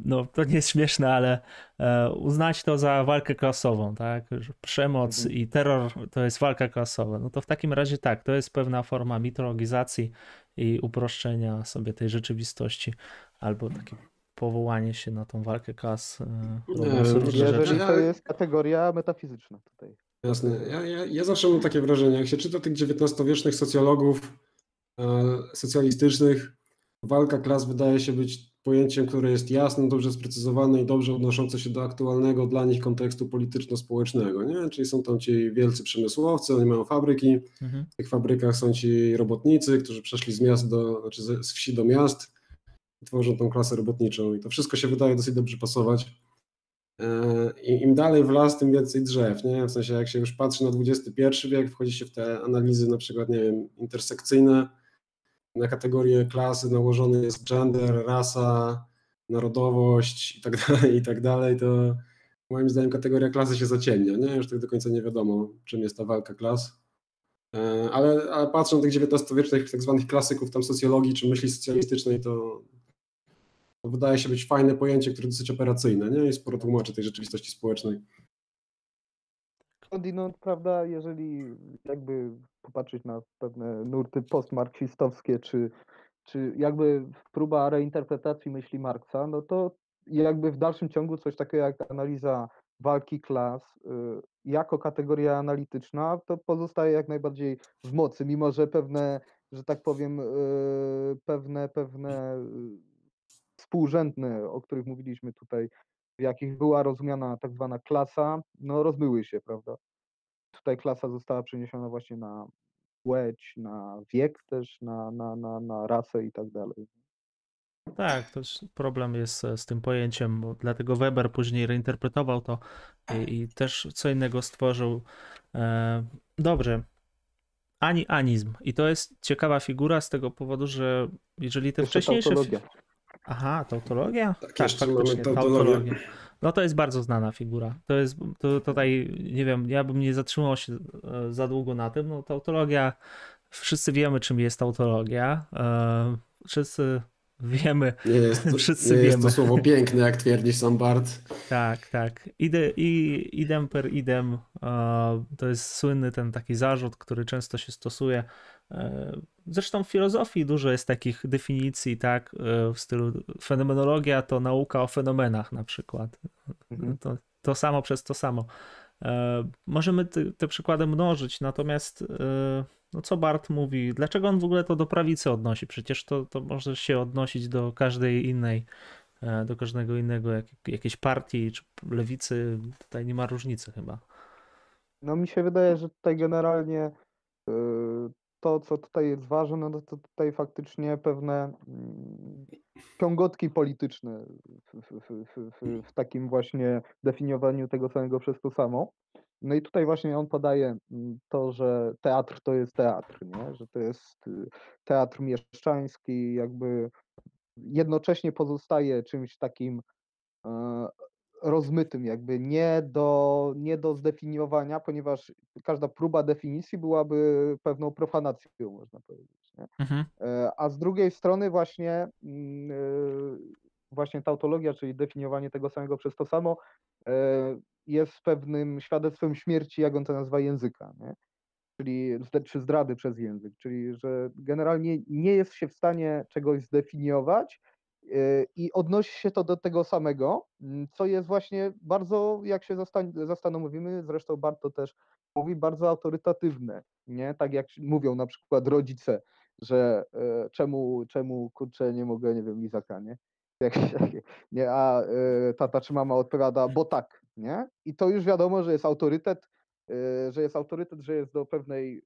no to nie jest śmieszne, ale e, uznać to za walkę klasową, tak? Przemoc mhm. i terror to jest walka klasowa. No to w takim razie tak, to jest pewna forma mitologizacji i uproszczenia sobie tej rzeczywistości, albo takie powołanie się na tą walkę klas. E, jeżeli to jest kategoria metafizyczna tutaj. Jasne. Ja, ja, ja zawsze mam takie wrażenie, jak się czyta tych XIX-wiecznych socjologów e, socjalistycznych, walka klas wydaje się być pojęciem, które jest jasne, dobrze sprecyzowane i dobrze odnoszące się do aktualnego dla nich kontekstu polityczno-społecznego. Nie? Czyli są tam ci wielcy przemysłowcy, oni mają fabryki, mhm. w tych fabrykach są ci robotnicy, którzy przeszli z miast do, znaczy z wsi do miast i tworzą tą klasę robotniczą i to wszystko się wydaje dosyć dobrze pasować. E, I im dalej w las, tym więcej drzew, nie? W sensie jak się już patrzy na XXI wiek, wchodzi się w te analizy na przykład, nie wiem, intersekcyjne, na kategorie klasy nałożony jest gender, rasa, narodowość i tak dalej, i tak dalej, to moim zdaniem kategoria klasy się zaciemnia, nie? Już tak do końca nie wiadomo, czym jest ta walka klas. E, ale, ale patrząc na tych XIX-wiecznych tak zwanych klasyków tam socjologii czy myśli socjalistycznej, to, to, wydaje się być fajne pojęcie, które dosyć operacyjne, nie? I sporo tłumaczy tej rzeczywistości społecznej. Skądinąd, prawda, jeżeli jakby popatrzeć na pewne nurty postmarksistowskie, czy, czy jakby próba reinterpretacji myśli Marksa, no to jakby w dalszym ciągu coś takiego jak analiza walki klas y, jako kategoria analityczna, to pozostaje jak najbardziej w mocy, mimo że pewne, że tak powiem, y, pewne, pewne y, współrzędne, o których mówiliśmy tutaj, w jakich była rozumiana tak zwana klasa, no rozmyły się, prawda? Tutaj klasa została przeniesiona właśnie na płeć, na wiek też, na, na, na, na rasę i tak dalej. Tak, to problem jest z tym pojęciem, bo dlatego Weber później reinterpretował to i, i też co innego stworzył. E, dobrze. Ani anizm. I to jest ciekawa figura z tego powodu, że jeżeli te wcześniejsze. tautologia. Aha, tautologia? Tak, jeszcze mamy tautologię. No to jest bardzo znana figura. To jest to, tutaj, nie wiem, ja bym nie zatrzymał się e, za długo na tym. No tautologia, wszyscy wiemy czym jest tautologia. E, Wszyscy wiemy, Nie jest, to, Wszyscy nie jest wiemy. to słowo piękne, jak twierdzi sam Bart. Tak, tak. Ide, i, idem per idem to jest słynny ten taki zarzut, który często się stosuje. E, Zresztą w filozofii dużo jest takich definicji, tak, e, w stylu fenomenologia to nauka o fenomenach na przykład. Mhm. To, to samo przez to samo. E, Możemy te, te przykłady mnożyć, natomiast no co Bart mówi, dlaczego on w ogóle to do prawicy odnosi? Przecież to, to może się odnosić do każdej innej, e, do każdego innego jak, jakiejś partii czy lewicy. Tutaj nie ma różnicy chyba. No mi się wydaje, że tutaj generalnie y, to, co tutaj jest ważne, no to tutaj faktycznie pewne mm, ciągotki polityczne w, w, w, w, w, w takim właśnie definiowaniu tego samego przez to samo. No i tutaj właśnie on podaje mm, to, że teatr to jest teatr, nie? że to jest y, teatr mieszczański, jakby jednocześnie pozostaje czymś takim e, rozmytym, jakby nie do, nie do zdefiniowania, ponieważ każda próba definicji byłaby pewną profanacją, można powiedzieć. Mhm. E, A z drugiej strony właśnie mm, e, właśnie tautologia, czyli definiowanie tego samego przez to samo, e, jest pewnym świadectwem śmierci, jak on to nazywa, języka. Nie? Czyli czy zdrady przez język, czyli że generalnie nie jest się w stanie czegoś zdefiniować i odnosi się to do tego samego, m, co jest właśnie bardzo, jak się zastan- zastanowimy, zresztą Barto też mówi, bardzo autorytatywne, nie? Tak jak mówią na przykład rodzice, że e, czemu, czemu kurczę nie mogę, nie wiem, lizaka, nie? Jak, nie, a e, tata czy mama odpowiada, bo tak, nie? I to już wiadomo, że jest autorytet, e, że jest autorytet, że jest do pewnej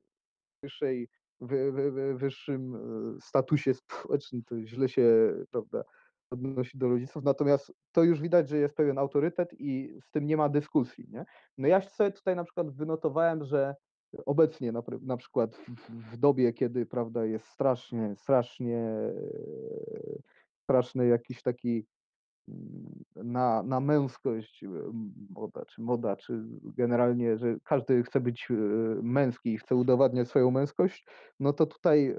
wyższej, wy, wy, wy, wyższym e, statusie społecznym, to źle się, prawda, odnosi do rodziców, natomiast to już widać, że jest pewien autorytet i z tym nie ma dyskusji, nie? No ja sobie tutaj na przykład wynotowałem, że obecnie na, na przykład w, w dobie, kiedy, prawda, jest strasznie, strasznie, e, straszny jakiś taki na, na męskość e, moda, czy moda, czy generalnie, że każdy chce być e, męski i chce udowadniać swoją męskość, no to tutaj e,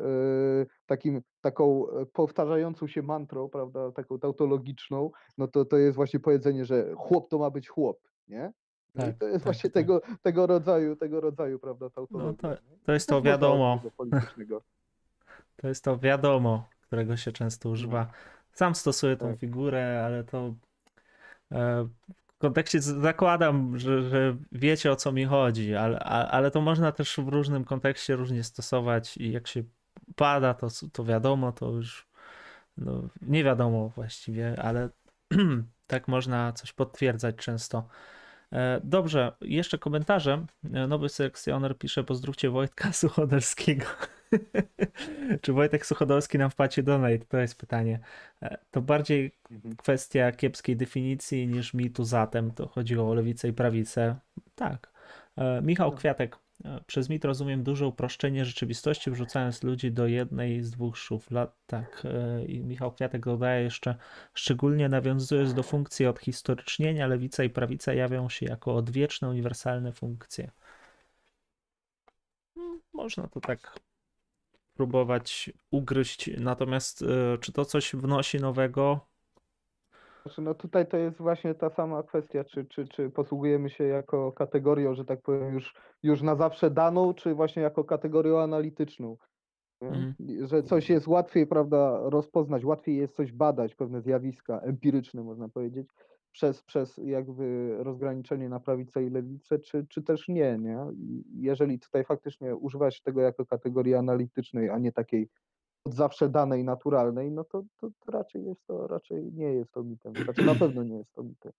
takim, taką powtarzającą się mantrą, prawda, taką tautologiczną, no to to jest właśnie powiedzenie, że chłop to ma być chłop, nie? No i Tak, to jest tak, właśnie tak. tego, tego rodzaju, tego rodzaju, prawda, tautologia. No to, to jest to wiadomo. To jest to wiadomo, którego się często używa. Sam stosuję tą Tak. figurę, ale to e, w kontekście zakładam, że, że wiecie o co mi chodzi, ale, ale to można też w różnym kontekście różnie stosować i jak się pada, to, to wiadomo, to już no, nie wiadomo właściwie, ale tak można coś potwierdzać często. E, Dobrze, jeszcze komentarze. E, Nowy selekcjoner pisze, pozdrówcie Wojtka Suchodolskiego. Czy Wojtek Suchodolski nam wpłaci donate? To jest pytanie. E, To bardziej Mhm. kwestia kiepskiej definicji niż mitu zatem. To chodziło o lewicę i prawicę. Tak. Michał No. Kwiatek. E, Przez mit rozumiem duże uproszczenie rzeczywistości, wrzucając ludzi do jednej z dwóch szuflad. Tak. e, I Michał Kwiatek dodaje jeszcze, szczególnie nawiązując do funkcji odhistorycznienia, lewica i prawica jawią się jako odwieczne, uniwersalne funkcje. Mm, Można to tak próbować ugryźć, natomiast e, czy to coś wnosi nowego? Znaczy, no tutaj to jest właśnie ta sama kwestia, czy, czy, czy posługujemy się jako kategorią, że tak powiem, już, już na zawsze daną, czy właśnie jako kategorią analityczną. Mhm. Że coś jest łatwiej, prawda, rozpoznać, łatwiej jest coś badać, pewne zjawiska empiryczne, można powiedzieć, przez, przez jakby rozgraniczenie na prawicę i lewicę, czy, czy też nie, nie? Jeżeli tutaj faktycznie używać tego jako kategorii analitycznej, a nie takiej od zawsze danej, naturalnej, no to, to, to raczej jest to, raczej nie jest to mitem. Znaczy na pewno nie jest to mitem.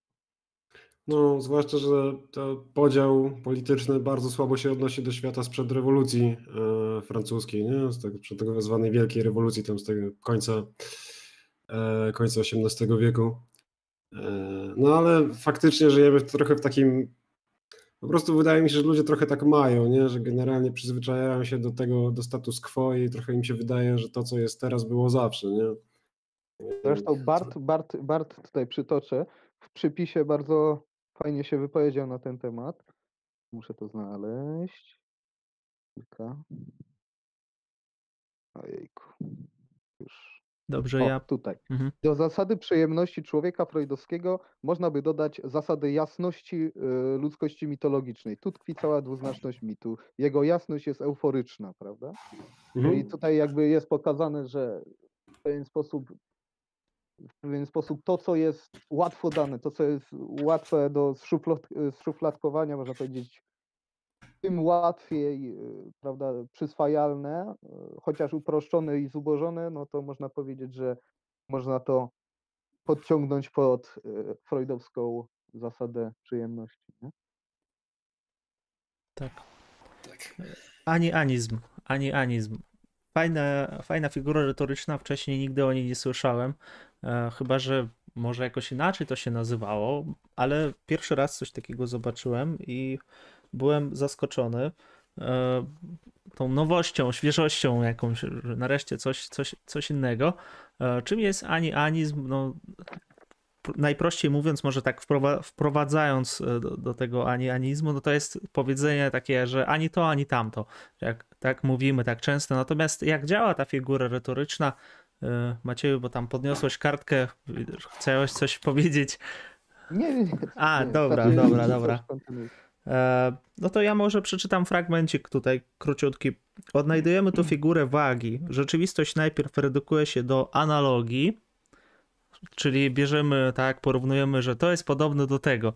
No, zwłaszcza, że to podział polityczny bardzo słabo się odnosi do świata sprzed rewolucji e, francuskiej, nie? Z tego, przed tak zwanej wielkiej rewolucji, tam z tego końca, e, końca XVIII wieku. E, no ale faktycznie żyjemy w, trochę w takim, po prostu wydaje mi się, że ludzie trochę tak mają, nie? Że generalnie przyzwyczajają się do tego, do status quo i trochę im się wydaje, że to, co jest teraz, było zawsze, nie? Zresztą Bart, Bart, Bart tutaj przytoczę, w przypisie bardzo fajnie się wypowiedział na ten temat. Muszę to znaleźć. Kilka. Ojejku. Już. Dobrze, O, ja. tutaj. Mhm. Do zasady przyjemności człowieka freudowskiego można by dodać zasady jasności y, ludzkości mitologicznej. Tu tkwi cała dwuznaczność mitu. Jego jasność jest euforyczna, prawda? Mhm. I tutaj jakby jest pokazane, że w pewien sposób w pewien sposób to, co jest łatwo dane, to, co jest łatwe do zszuflad, zszufladkowania, można powiedzieć, tym łatwiej, y, prawda, przyswajalne, y, chociaż uproszczone i zubożone, no to można powiedzieć, że można to podciągnąć pod y, freudowską zasadę przyjemności. Nie? Tak. Ani anizm, ani anizm. Fajna, fajna figura retoryczna, wcześniej nigdy o niej nie słyszałem. E, chyba, że może jakoś inaczej to się nazywało, ale pierwszy raz coś takiego zobaczyłem i byłem zaskoczony e, tą nowością, świeżością jakąś, że nareszcie coś, coś, coś innego. E, czym jest ani anizm? No, pr- najprościej mówiąc, może tak wprowa- wprowadzając e, do, do tego ani anizmu, no to jest powiedzenie takie, że ani to, ani tamto. Jak, tak mówimy tak często. Natomiast jak działa ta figura retoryczna, Macieju, bo tam podniosłeś kartkę, chciałeś coś powiedzieć. Nie, nie, nie. A, nie, dobra, znaczy, dobra, coś dobra. kontynuuj. E, No to ja może przeczytam fragmencik tutaj, króciutki. Odnajdujemy tu figurę wagi. Rzeczywistość najpierw redukuje się do analogii, czyli bierzemy, tak, porównujemy, że to jest podobne do tego,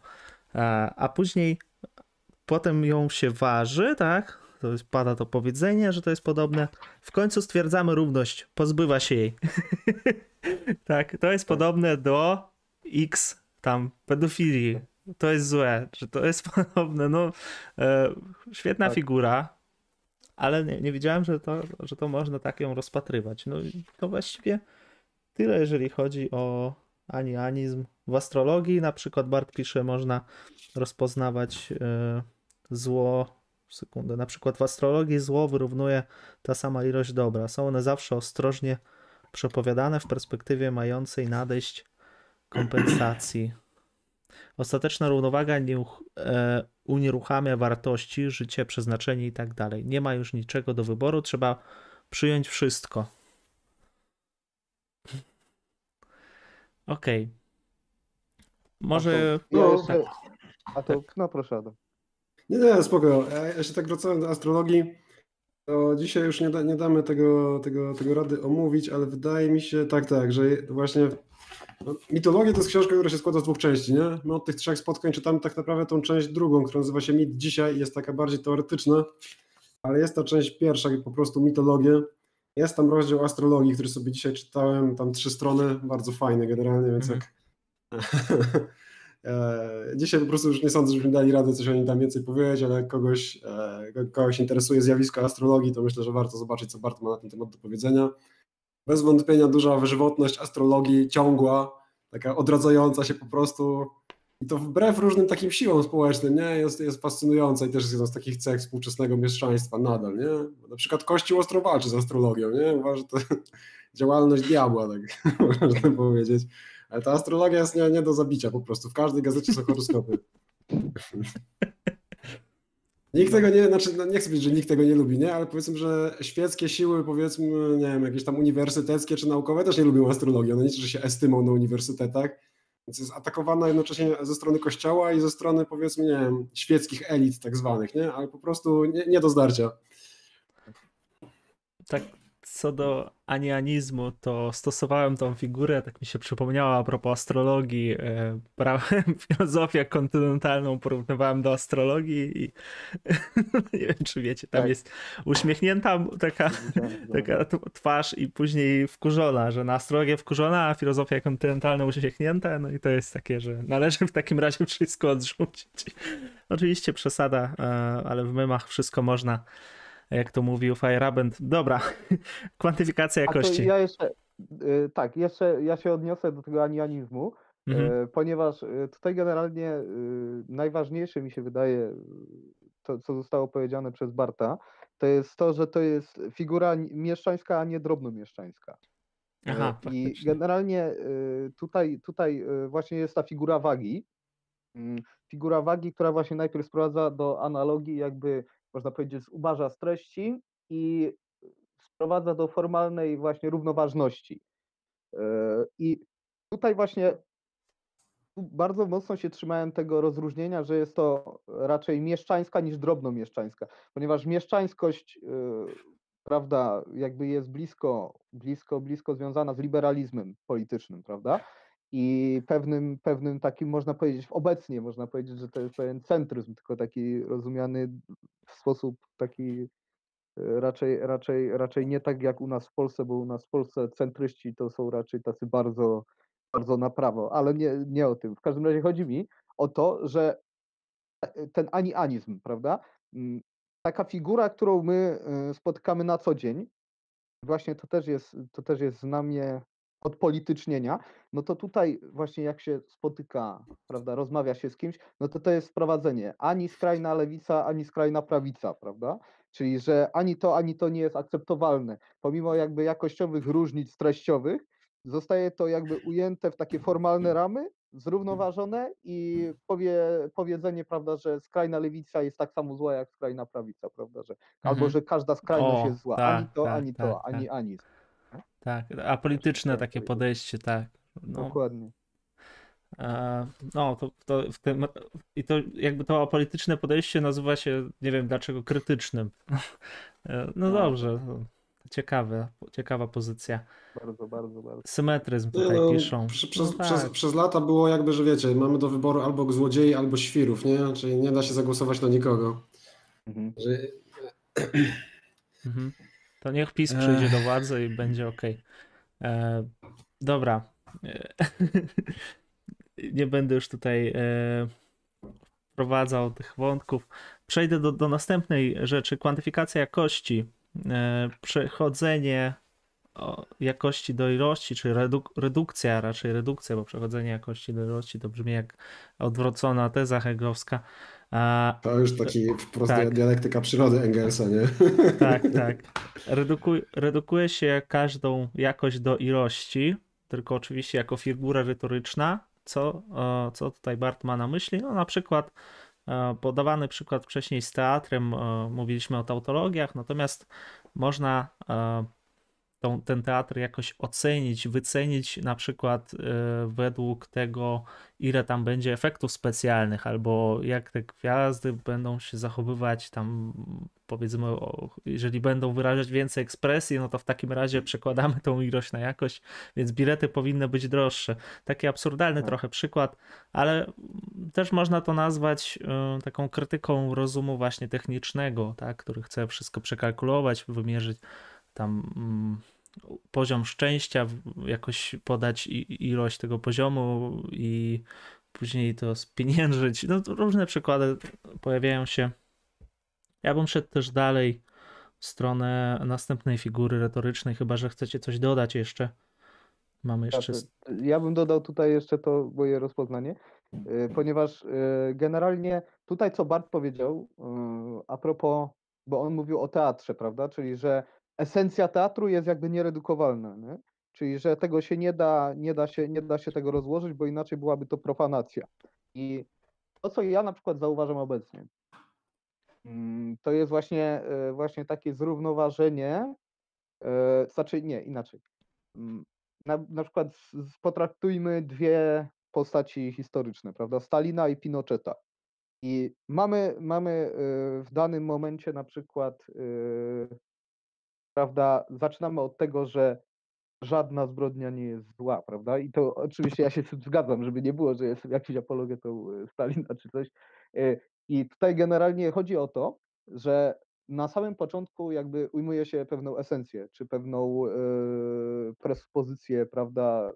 a, a później potem ją się waży, tak, to jest, pada to powiedzenie, że to jest podobne. W końcu stwierdzamy równość, pozbywa się jej. tak, to jest podobne do X, tam, pedofilii. To jest złe, że to jest podobne. No, e, świetna Tak. figura, ale nie, nie wiedziałem, że to, że to można tak ją rozpatrywać. No i to właściwie tyle, jeżeli chodzi o anianizm. W astrologii na przykład Bart pisze, można rozpoznawać e, zło. Sekundę. Na przykład w astrologii zło wyrównuje ta sama ilość dobra. Są one zawsze ostrożnie przepowiadane w perspektywie mającej nadejść kompensacji. Ostateczna równowaga nie, uch- e, unieruchamia wartości, życie, przeznaczenie i tak dalej. Nie ma już niczego do wyboru, trzeba przyjąć wszystko. Okej. Może. Ja No. jeszcze, a to, no proszę Adam. Nie, nie, spoko. Ja jeszcze tak wracając do astrologii, to dzisiaj już nie, da, nie damy tego, tego, tego rady omówić, ale wydaje mi się, tak, tak, że właśnie mitologia to jest książka, która się składa z dwóch części, nie? My od tych trzech spotkań czytamy tak naprawdę tą część drugą, która nazywa się Mit dzisiaj jest taka bardziej teoretyczna, ale jest ta część pierwsza, po prostu mitologię. Jest tam rozdział astrologii, który sobie dzisiaj czytałem, tam trzy strony, bardzo fajne generalnie, więc Mhm. jak E, Dzisiaj po prostu już nie sądzę, żebyśmy dali radę coś o nim tam więcej powiedzieć, ale jak kogoś, e, ko- kogoś interesuje zjawisko astrologii, to myślę, że warto zobaczyć, co Bart ma na ten temat do powiedzenia. Bez wątpienia duża żywotność astrologii, ciągła, taka odradzająca się po prostu. I to wbrew różnym takim siłom społecznym, nie? Jest, jest fascynująca i też jest jedną z takich cech współczesnego mieszczaństwa nadal, nie? Na przykład Kościół ostro walczy z astrologią, nie? Uważa, że to działalność diabła, tak można powiedzieć. Ale ta astrologia jest nie, nie do zabicia po prostu. W każdej gazecie są horoskopy. Nikt tego nie, znaczy no nie chcę powiedzieć, że nikt tego nie lubi, nie? Ale powiedzmy, że świeckie siły, powiedzmy, nie wiem, jakieś tam uniwersyteckie czy naukowe też nie lubią astrologii. One liczy, że się estymą na uniwersytetach, Więc jest atakowana jednocześnie ze strony kościoła i ze strony powiedzmy, nie wiem, świeckich elit tak zwanych, nie? Ale po prostu nie, nie do zdarcia. Tak, co do anianizmu, to stosowałem tą figurę, tak mi się przypomniała a propos astrologii. E, brałem filozofię kontynentalną, porównywałem do astrologii i nie wiem, czy wiecie, tam Tak. jest uśmiechnięta taka, taka t- twarz i później wkurzona, że na astrologię wkurzona, a filozofia kontynentalna uśmiechnięta, no i to jest takie, że należy w takim razie wszystko odrzucić. Oczywiście przesada, e, ale w memach wszystko można, jak to mówił Feyerabend. Dobra, kwantyfikacja jakości. ja jeszcze, y, tak, jeszcze ja się odniosę do tego anianizmu, Mhm. e, ponieważ e, tutaj generalnie y, najważniejsze mi się wydaje, y, to co zostało powiedziane przez Barta, to jest to, że to jest figura mieszczańska, a nie drobnomieszczańska. Aha, I faktycznie. generalnie y, tutaj, tutaj y, właśnie jest ta figura wagi. Mm, Figura wagi, która właśnie najpierw sprowadza do analogii, jakby można powiedzieć, zubaża z treści i sprowadza do formalnej właśnie równoważności. E, I tutaj właśnie bardzo mocno się trzymałem tego rozróżnienia, że jest to raczej mieszczańska niż drobnomieszczańska, ponieważ mieszczańskość, e, prawda, jakby jest blisko, blisko, blisko związana z liberalizmem politycznym, prawda? I pewnym, pewnym takim, można powiedzieć, obecnie można powiedzieć, że to jest pewien centryzm, tylko taki rozumiany w sposób taki e, raczej, raczej, raczej nie tak jak u nas w Polsce, bo u nas w Polsce centryści to są raczej tacy bardzo, bardzo na prawo, ale nie, nie o tym. W każdym razie chodzi mi o to, że e, ten anianizm, prawda? Mm, Taka figura, którą my e, spotykamy na co dzień, właśnie to też jest, to też jest znamie odpolitycznienia, no to tutaj właśnie jak się spotyka, prawda, rozmawia się z kimś, no to to jest sprowadzenie ani skrajna lewica, ani skrajna prawica, prawda? Czyli, że ani to, ani to nie jest akceptowalne. Pomimo jakby jakościowych różnic treściowych, zostaje to jakby ujęte w takie formalne ramy, zrównoważone i powie, powiedzenie, prawda, że skrajna lewica jest tak samo zła jak skrajna prawica, prawda, że albo Mhm. że każda skrajność O, jest zła, ani tak, to, tak, ani tak, to, ani tak. ani. Tak, a polityczne chciałem takie podejście, tak. No, Dokładnie. e, no to, to w tym, i to jakby to apolityczne podejście nazywa się, nie wiem dlaczego, krytycznym. E, No No. dobrze, to ciekawe, ciekawa pozycja. Bardzo, bardzo, bardzo. Symetryzm Nie, tutaj no, piszą. Przy, No przez, tak. przez, przez lata było jakby, że wiecie, mamy do wyboru albo złodziei, albo świrów, nie? Czyli nie da się zagłosować na nikogo. Mhm. Że, Mhm. To niech PiS przyjdzie do władzy i będzie ok. E, dobra. E, nie będę już tutaj e, wprowadzał tych wątków. Przejdę do, do następnej rzeczy. Kwantyfikacja jakości. E, przechodzenie jakości do ilości, czy reduk redukcja, raczej redukcja, bo przechodzenie jakości do ilości to brzmi jak odwrócona teza hegelowska. A, to już taki wprost Tak. dialektyka przyrody Engelsa, nie? tak, tak. Redukuj, redukuje się każdą jakość do ilości, tylko oczywiście jako figura retoryczna. Co, co tutaj Bart ma na myśli? No na przykład e, podawany przykład wcześniej z teatrem, e, mówiliśmy o tautologiach, natomiast można e, tą, ten teatr jakoś ocenić, wycenić na przykład e, według tego, ile tam będzie efektów specjalnych, albo jak te gwiazdy będą się zachowywać tam, powiedzmy, jeżeli będą wyrażać więcej ekspresji, no to w takim razie przekładamy tą ilość na jakość, więc bilety powinny być droższe. Taki absurdalny Tak. trochę przykład, ale też można to nazwać e, taką krytyką rozumu właśnie technicznego, tak, który chce wszystko przekalkulować, wymierzyć tam mm, poziom szczęścia, jakoś podać ilość tego poziomu i później to spieniężyć. No to różne przykłady pojawiają się. Ja bym szedł też dalej w stronę następnej figury retorycznej, chyba że chcecie coś dodać jeszcze. Mamy jeszcze. Znaczy, Ja bym dodał tutaj jeszcze to moje rozpoznanie, y, ponieważ y, generalnie tutaj co Bart powiedział y, a propos, bo on mówił o teatrze, prawda? Czyli że esencja teatru jest jakby nieredukowalna, nie? Czyli że tego się nie da, nie da się, nie da się tego rozłożyć, bo inaczej byłaby to profanacja. I to, co ja na przykład zauważam obecnie, mm, to jest właśnie, y, właśnie takie zrównoważenie, y, znaczy nie, inaczej. Mm, na, na przykład potraktujmy dwie, postaci historyczne, prawda? Stalina i Pinocheta. I mamy, mamy y, w danym momencie na przykład, prawda, zaczynamy od tego, że żadna zbrodnia nie jest zła, prawda? I to oczywiście ja się z tym zgadzam, żeby nie było, że jestem jakimś apologetą y, Stalina czy coś. I tutaj generalnie chodzi o to, że na samym początku jakby ujmuje się pewną esencję, czy pewną prespozycję, prawda?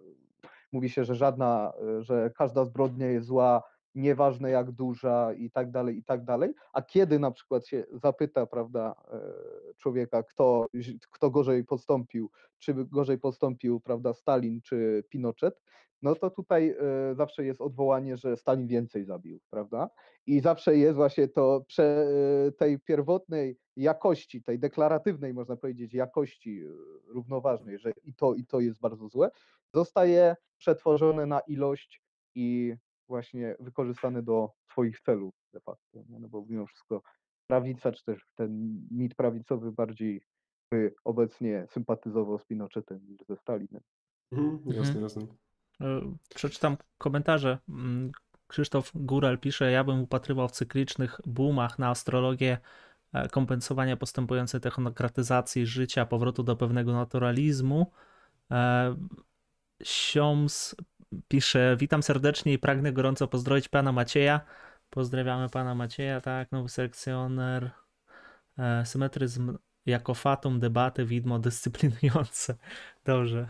Mówi się, że żadna, że każda zbrodnia jest zła, nieważne jak duża i tak dalej, i tak dalej. A kiedy na przykład się zapyta, prawda, e, człowieka, kto, kto gorzej postąpił, czy gorzej postąpił, prawda, Stalin czy Pinochet, no to tutaj e, zawsze jest odwołanie, że Stalin więcej zabił, prawda? I zawsze jest właśnie to prze, e, tej pierwotnej jakości, tej deklaratywnej, można powiedzieć, jakości równoważnej, że i to, i to jest bardzo złe, zostaje przetworzone na ilość i właśnie wykorzystany do swoich celów de facto, nie? no bo mimo wszystko prawica, czy też ten mit prawicowy bardziej by obecnie sympatyzował z Pinochetem niż ze Stalinem. Mhm, jasne, mhm. jasne. E, przeczytam komentarze. Mm, Krzysztof Górel pisze, ja bym upatrywał w cyklicznych boomach na astrologię e, kompensowania postępującej technokratyzacji życia, powrotu do pewnego naturalizmu. E, Sioms pisze, witam serdecznie i pragnę gorąco pozdrowić pana Macieja. Pozdrawiamy pana Macieja, tak, nowy selekcjoner. E, symetryzm jako fatum, debaty, widmo dyscyplinujące. Dobrze.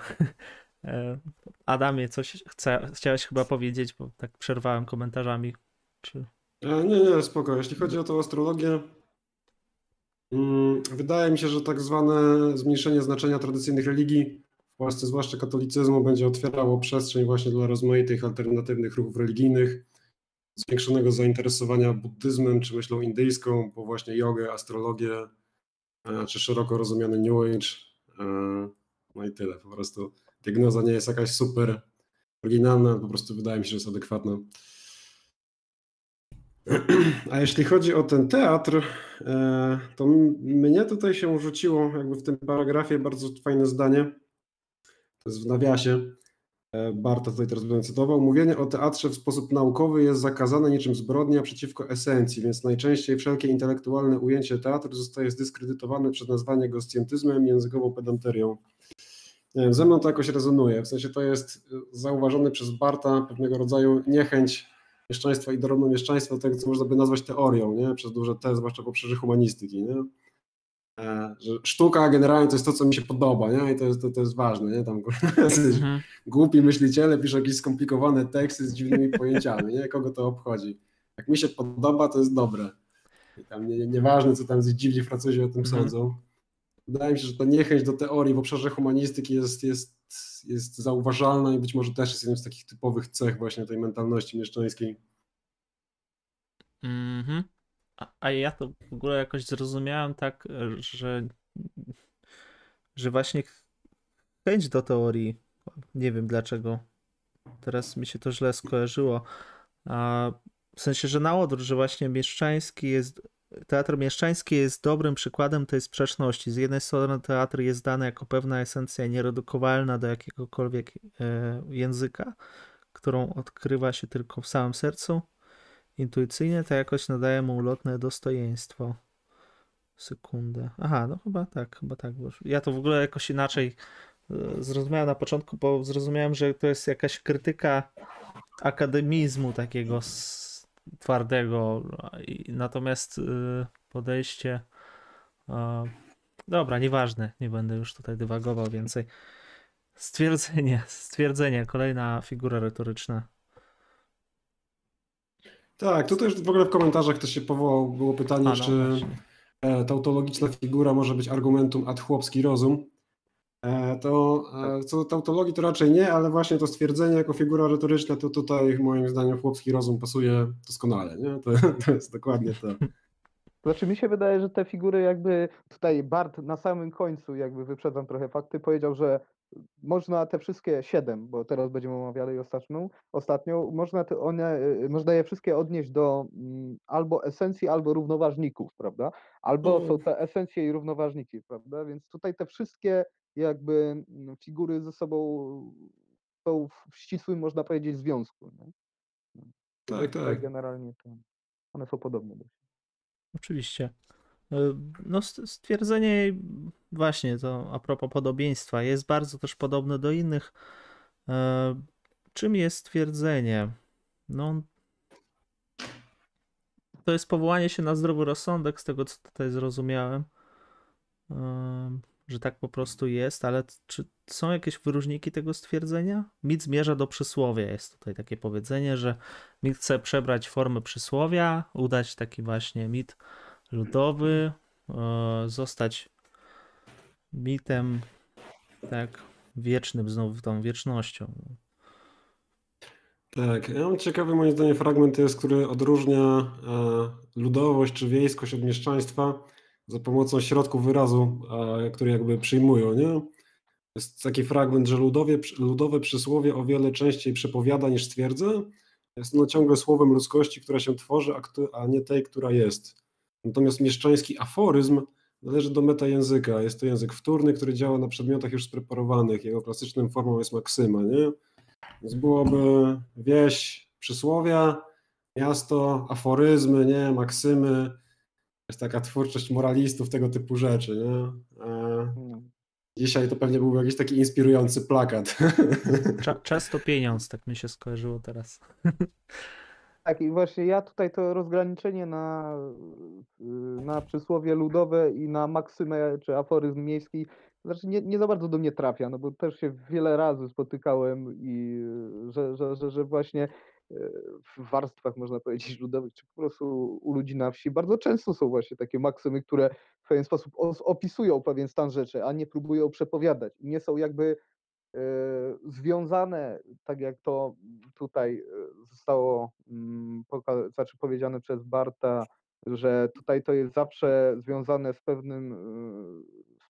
E, Adamie, coś chce, chciałeś chyba powiedzieć, bo tak przerwałem komentarzami. Czy... E, nie, nie, spoko. Jeśli chodzi o tę astrologię, mm, wydaje mi się, że tak zwane zmniejszenie znaczenia tradycyjnych religii w Polsce, zwłaszcza katolicyzmu, będzie otwierało przestrzeń właśnie dla rozmaitych alternatywnych ruchów religijnych, zwiększonego zainteresowania buddyzmem czy myślą indyjską, bo właśnie jogę, astrologię, e, czy szeroko rozumiany New Age. E, no i tyle. Po prostu diagnoza nie jest jakaś super oryginalna, po prostu wydaje mi się, że jest adekwatna. A jeśli chodzi o ten teatr, e, to mnie tutaj się rzuciło jakby w tym paragrafie bardzo fajne zdanie w nawiasie, e, Barta tutaj teraz będę cytował, mówienie o teatrze w sposób naukowy jest zakazane niczym zbrodnia przeciwko esencji, więc najczęściej wszelkie intelektualne ujęcie teatru zostaje zdyskredytowane przez nazwanie go scjentyzmem, językową pedanterią. Nie wiem, ze mną to jakoś rezonuje, w sensie to jest zauważone przez Barta pewnego rodzaju niechęć mieszczaństwa i dorobno mieszczaństwa, tego co można by nazwać teorią, nie? przez duże T, zwłaszcza po przeży humanistyki. Nie? E, że sztuka generalnie to jest to, co mi się podoba, nie? I to jest, to, to jest ważne, nie? Tam mhm. głupi myśliciele piszą jakieś skomplikowane teksty z dziwnymi pojęciami, nie? Kogo to obchodzi? Jak mi się podoba, to jest dobre. I tam nie, nieważne, co tam dziwni Francuzi o tym mhm. sądzą. Wydaje mi się, że ta niechęć do teorii w obszarze humanistyki jest, jest, jest zauważalna i być może też jest jednym z takich typowych cech właśnie tej mentalności mieszczańskiej. Mhm. A, ja to w ogóle jakoś zrozumiałem tak, że, że właśnie chęć do teorii, nie wiem dlaczego, teraz mi się to źle skojarzyło, a w sensie, że na odwrót, że właśnie mieszczański jest, teatr mieszczański jest dobrym przykładem tej sprzeczności. Z jednej strony teatr jest dany jako pewna esencja nieredukowalna do jakiegokolwiek e, języka, którą odkrywa się tylko w samym sercu, Intuicyjnie to jakoś nadaje mu ulotne dostojeństwo. Sekundę. Aha, no chyba tak, chyba tak. Ja to w ogóle jakoś inaczej e, zrozumiałem na początku, bo zrozumiałem, że to jest jakaś krytyka akademizmu takiego twardego. Natomiast e, podejście. Dobra, nieważne, nie będę już tutaj dywagował więcej. Stwierdzenie, stwierdzenie, kolejna figura retoryczna. Tak, tutaj już w ogóle w komentarzach też się powołał, było pytanie, no, czy e, tautologiczna figura może być argumentum ad chłopski rozum. E, to e, co do tautologii to raczej nie, ale właśnie to stwierdzenie jako figura retoryczna to tutaj moim zdaniem chłopski rozum pasuje doskonale. Nie? To, to jest dokładnie to. Znaczy mi się wydaje, że te figury jakby tutaj Bart na samym końcu, jakby wyprzedzam trochę fakty, powiedział, że można te wszystkie siedem, bo teraz będziemy omawiali ostatnią, ostatnią można, te, one, y, można je wszystkie odnieść do mm, albo esencji, albo równoważników, prawda? Albo mm. są te esencje i równoważniki, prawda? Więc tutaj te wszystkie jakby mm, figury ze sobą są w ścisłym, można powiedzieć, związku. Nie? No. Tak, tak. Generalnie to one są podobne do siebie. Oczywiście. E, no, stwierdzenie właśnie to a propos podobieństwa jest bardzo też podobne do innych. E, czym jest stwierdzenie? No, to jest powołanie się na zdrowy rozsądek, z tego co tutaj zrozumiałem, że tak po prostu jest, ale czy są jakieś wyróżniki tego stwierdzenia? Mit zmierza do przysłowia. Jest tutaj takie powiedzenie, że mit chce przebrać formę przysłowia, udać taki właśnie mit ludowy, e, zostać mitem tak wiecznym, znowu tą wiecznością. Tak, ja mam ciekawy moim zdaniem fragment jest, który odróżnia e, ludowość czy wiejskość od mieszczaństwa za pomocą środków wyrazu, e, które jakby przyjmują, nie? Jest taki fragment, że ludowie, ludowe przysłowie o wiele częściej przepowiada niż stwierdza. Jest ono ciągle słowem ludzkości, która się tworzy, a nie tej, która jest. Natomiast mieszczański aforyzm należy do metajęzyka. Jest to język wtórny, który działa na przedmiotach już spreparowanych. Jego klasyczną formą jest maksyma, nie? Więc byłoby wieś, przysłowia, miasto, aforyzmy, nie, maksymy. Jest taka twórczość moralistów, tego typu rzeczy, nie? Hmm. Dzisiaj to pewnie byłby jakiś taki inspirujący plakat. Czas to pieniądz, tak mi się skojarzyło teraz. Tak, i właśnie ja tutaj to rozgraniczenie na, na przysłowie ludowe i na maksymę czy aforyzm miejski znaczy nie, nie za bardzo do mnie trafia, no bo też się wiele razy spotykałem i że, że, że, że właśnie e, w warstwach, można powiedzieć, ludowych, czy po prostu u ludzi na wsi bardzo często są właśnie takie maksymy, które w pewien sposób opisują pewien stan rzeczy, a nie próbują przepowiadać. Nie są jakby związane, tak jak to tutaj e, zostało mm, znaczy powiedziane przez Barta, że tutaj to jest zawsze związane z pewnym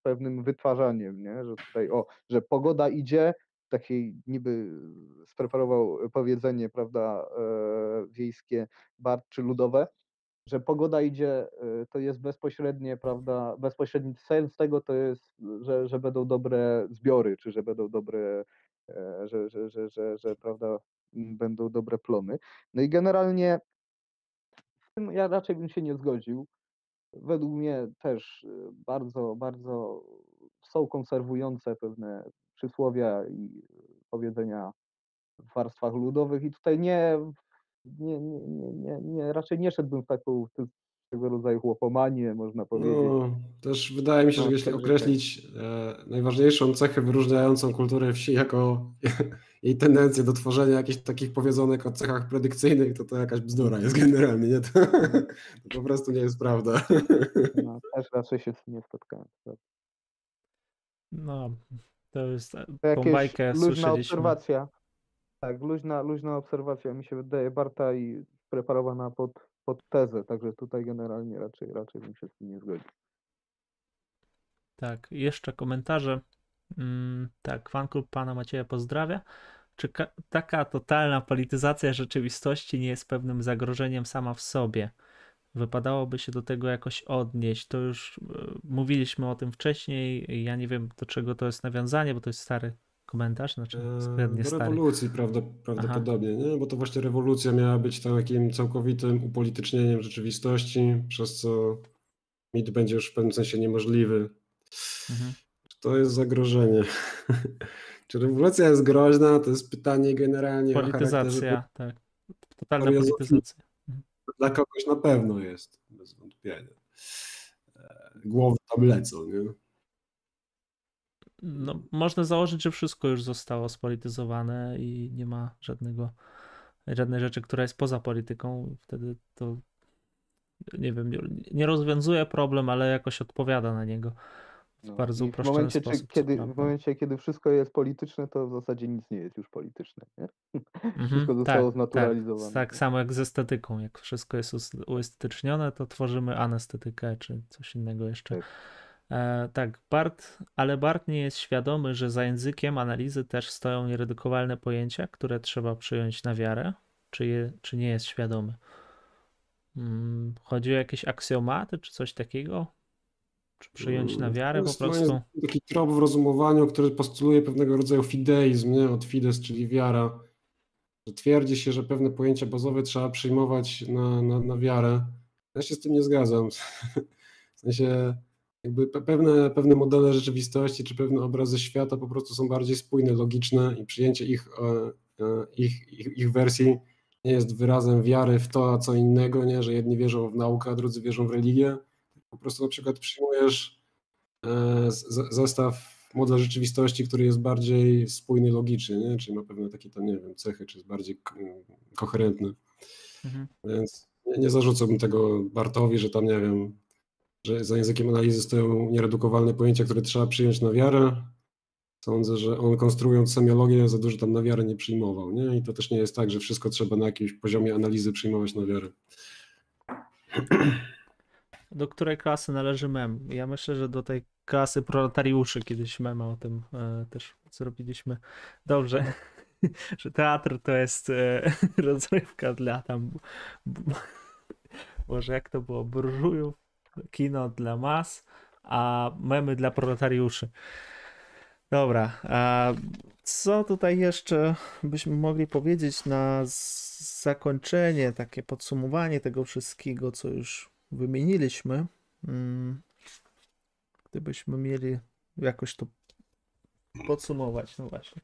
pewnym wytwarzaniem, nie? że tutaj o, że pogoda idzie, takiej niby spreparował powiedzenie, prawda, wiejskie, bar czy ludowe, że pogoda idzie, e, to jest bezpośrednie, prawda, bezpośredni sens tego to jest, że, że będą dobre zbiory, czy że będą dobre, e, że, że, że, że, że prawda, będą dobre plony. No i generalnie z tym ja raczej bym się nie zgodził według mnie też y, bardzo, bardzo są konserwujące pewne przysłowia i powiedzenia w warstwach ludowych i tutaj nie, nie, nie, nie, nie, nie raczej nie szedłbym w taką tego rodzaju chłopomanię, można powiedzieć. No, też wydaje mi się, że no, jeśli określić e, najważniejszą cechę wyróżniającą kulturę wsi jako jej tendencję do tworzenia jakichś takich powiedzonek o cechach predykcyjnych, to to jakaś bzdura jest generalnie, nie? To, to po prostu nie jest prawda. No, też raczej się z tym nie spotkałem. No, to jest to tą bajkę luźna obserwacja. Tak, luźna, luźna obserwacja mi się wydaje, Barta i preparowana pod pod tezę, także tutaj generalnie raczej, raczej bym się z tym nie zgodził. Tak, jeszcze komentarze. Mm, tak, fanklub pana Macieja pozdrawia. Czy taka totalna polityzacja rzeczywistości nie jest pewnym zagrożeniem sama w sobie? Wypadałoby się do tego jakoś odnieść. To już y, mówiliśmy o tym wcześniej. Ja nie wiem, do czego to jest nawiązanie, bo to jest stary komentarz, znaczy względnie Do rewolucji prawda, prawdopodobnie, nie? bo to właśnie rewolucja miała być takim całkowitym upolitycznieniem rzeczywistości, przez co mit będzie już w pewnym sensie niemożliwy. Mhm. To jest zagrożenie. Czy rewolucja jest groźna? To jest pytanie generalnie Polityzacja, tak. Totalna polityzacja. Mhm. Dla kogoś na pewno jest, bez wątpienia. E, głowy tam lecą, nie? No, można założyć, że wszystko już zostało spolityzowane i nie ma żadnego, żadnej rzeczy, która jest poza polityką. Wtedy to nie wiem, nie rozwiązuje problem, ale jakoś odpowiada na niego w no, bardzo uproszczony w momencie, sposób. Kiedy, w momencie, kiedy wszystko jest polityczne, to w zasadzie nic nie jest już polityczne. Nie? Mhm, wszystko zostało tak, znaturalizowane. Tak, tak samo jak z estetyką. Jak wszystko jest uestetycznione, to tworzymy anestetykę czy coś innego jeszcze. Tak. E, tak, Bart, ale Bart nie jest świadomy, że za językiem analizy też stoją nieredukowalne pojęcia, które trzeba przyjąć na wiarę, czy, je, czy nie jest świadomy? Hmm, chodzi o jakieś aksjomaty, czy coś takiego? Czy przyjąć na wiarę To po prostu? taki trop w rozumowaniu, który postuluje pewnego rodzaju fideizm, nie? Od fides, czyli wiara. Że twierdzi się, że pewne pojęcia bazowe trzeba przyjmować na, na, na wiarę. Ja się z tym nie zgadzam. W sensie jakby pe- pewne, pewne modele rzeczywistości czy pewne obrazy świata po prostu są bardziej spójne, logiczne i przyjęcie ich, e, e, ich, ich, ich wersji nie jest wyrazem wiary w to, a co innego, nie? że jedni wierzą w naukę, a drudzy wierzą w religię. Po prostu na przykład przyjmujesz e, zestaw model rzeczywistości, który jest bardziej spójny logicznie, nie? czyli ma pewne takie tam, nie wiem, cechy, czy jest bardziej ko- koherentny. Mhm. Więc nie, nie zarzucałbym tego Bartowi, że tam, nie wiem, że za językiem analizy stoją nieredukowalne pojęcia, które trzeba przyjąć na wiarę. Sądzę, że on konstruując semiologię za dużo tam na wiarę nie przyjmował, nie? I to też nie jest tak, że wszystko trzeba na jakimś poziomie analizy przyjmować na wiarę. Do której klasy należy mem? Ja myślę, że do tej klasy proletariuszy kiedyś mema o tym e, też zrobiliśmy. Dobrze, że teatr to jest e, rozrywka dla tam, b- może jak to było, burżujów, kino dla mas, a memy dla proletariuszy. Dobra, a co tutaj jeszcze byśmy mogli powiedzieć na zakończenie, takie podsumowanie tego wszystkiego, co już wymieniliśmy? Mm, Gdybyśmy mieli jakoś to podsumować, no właśnie.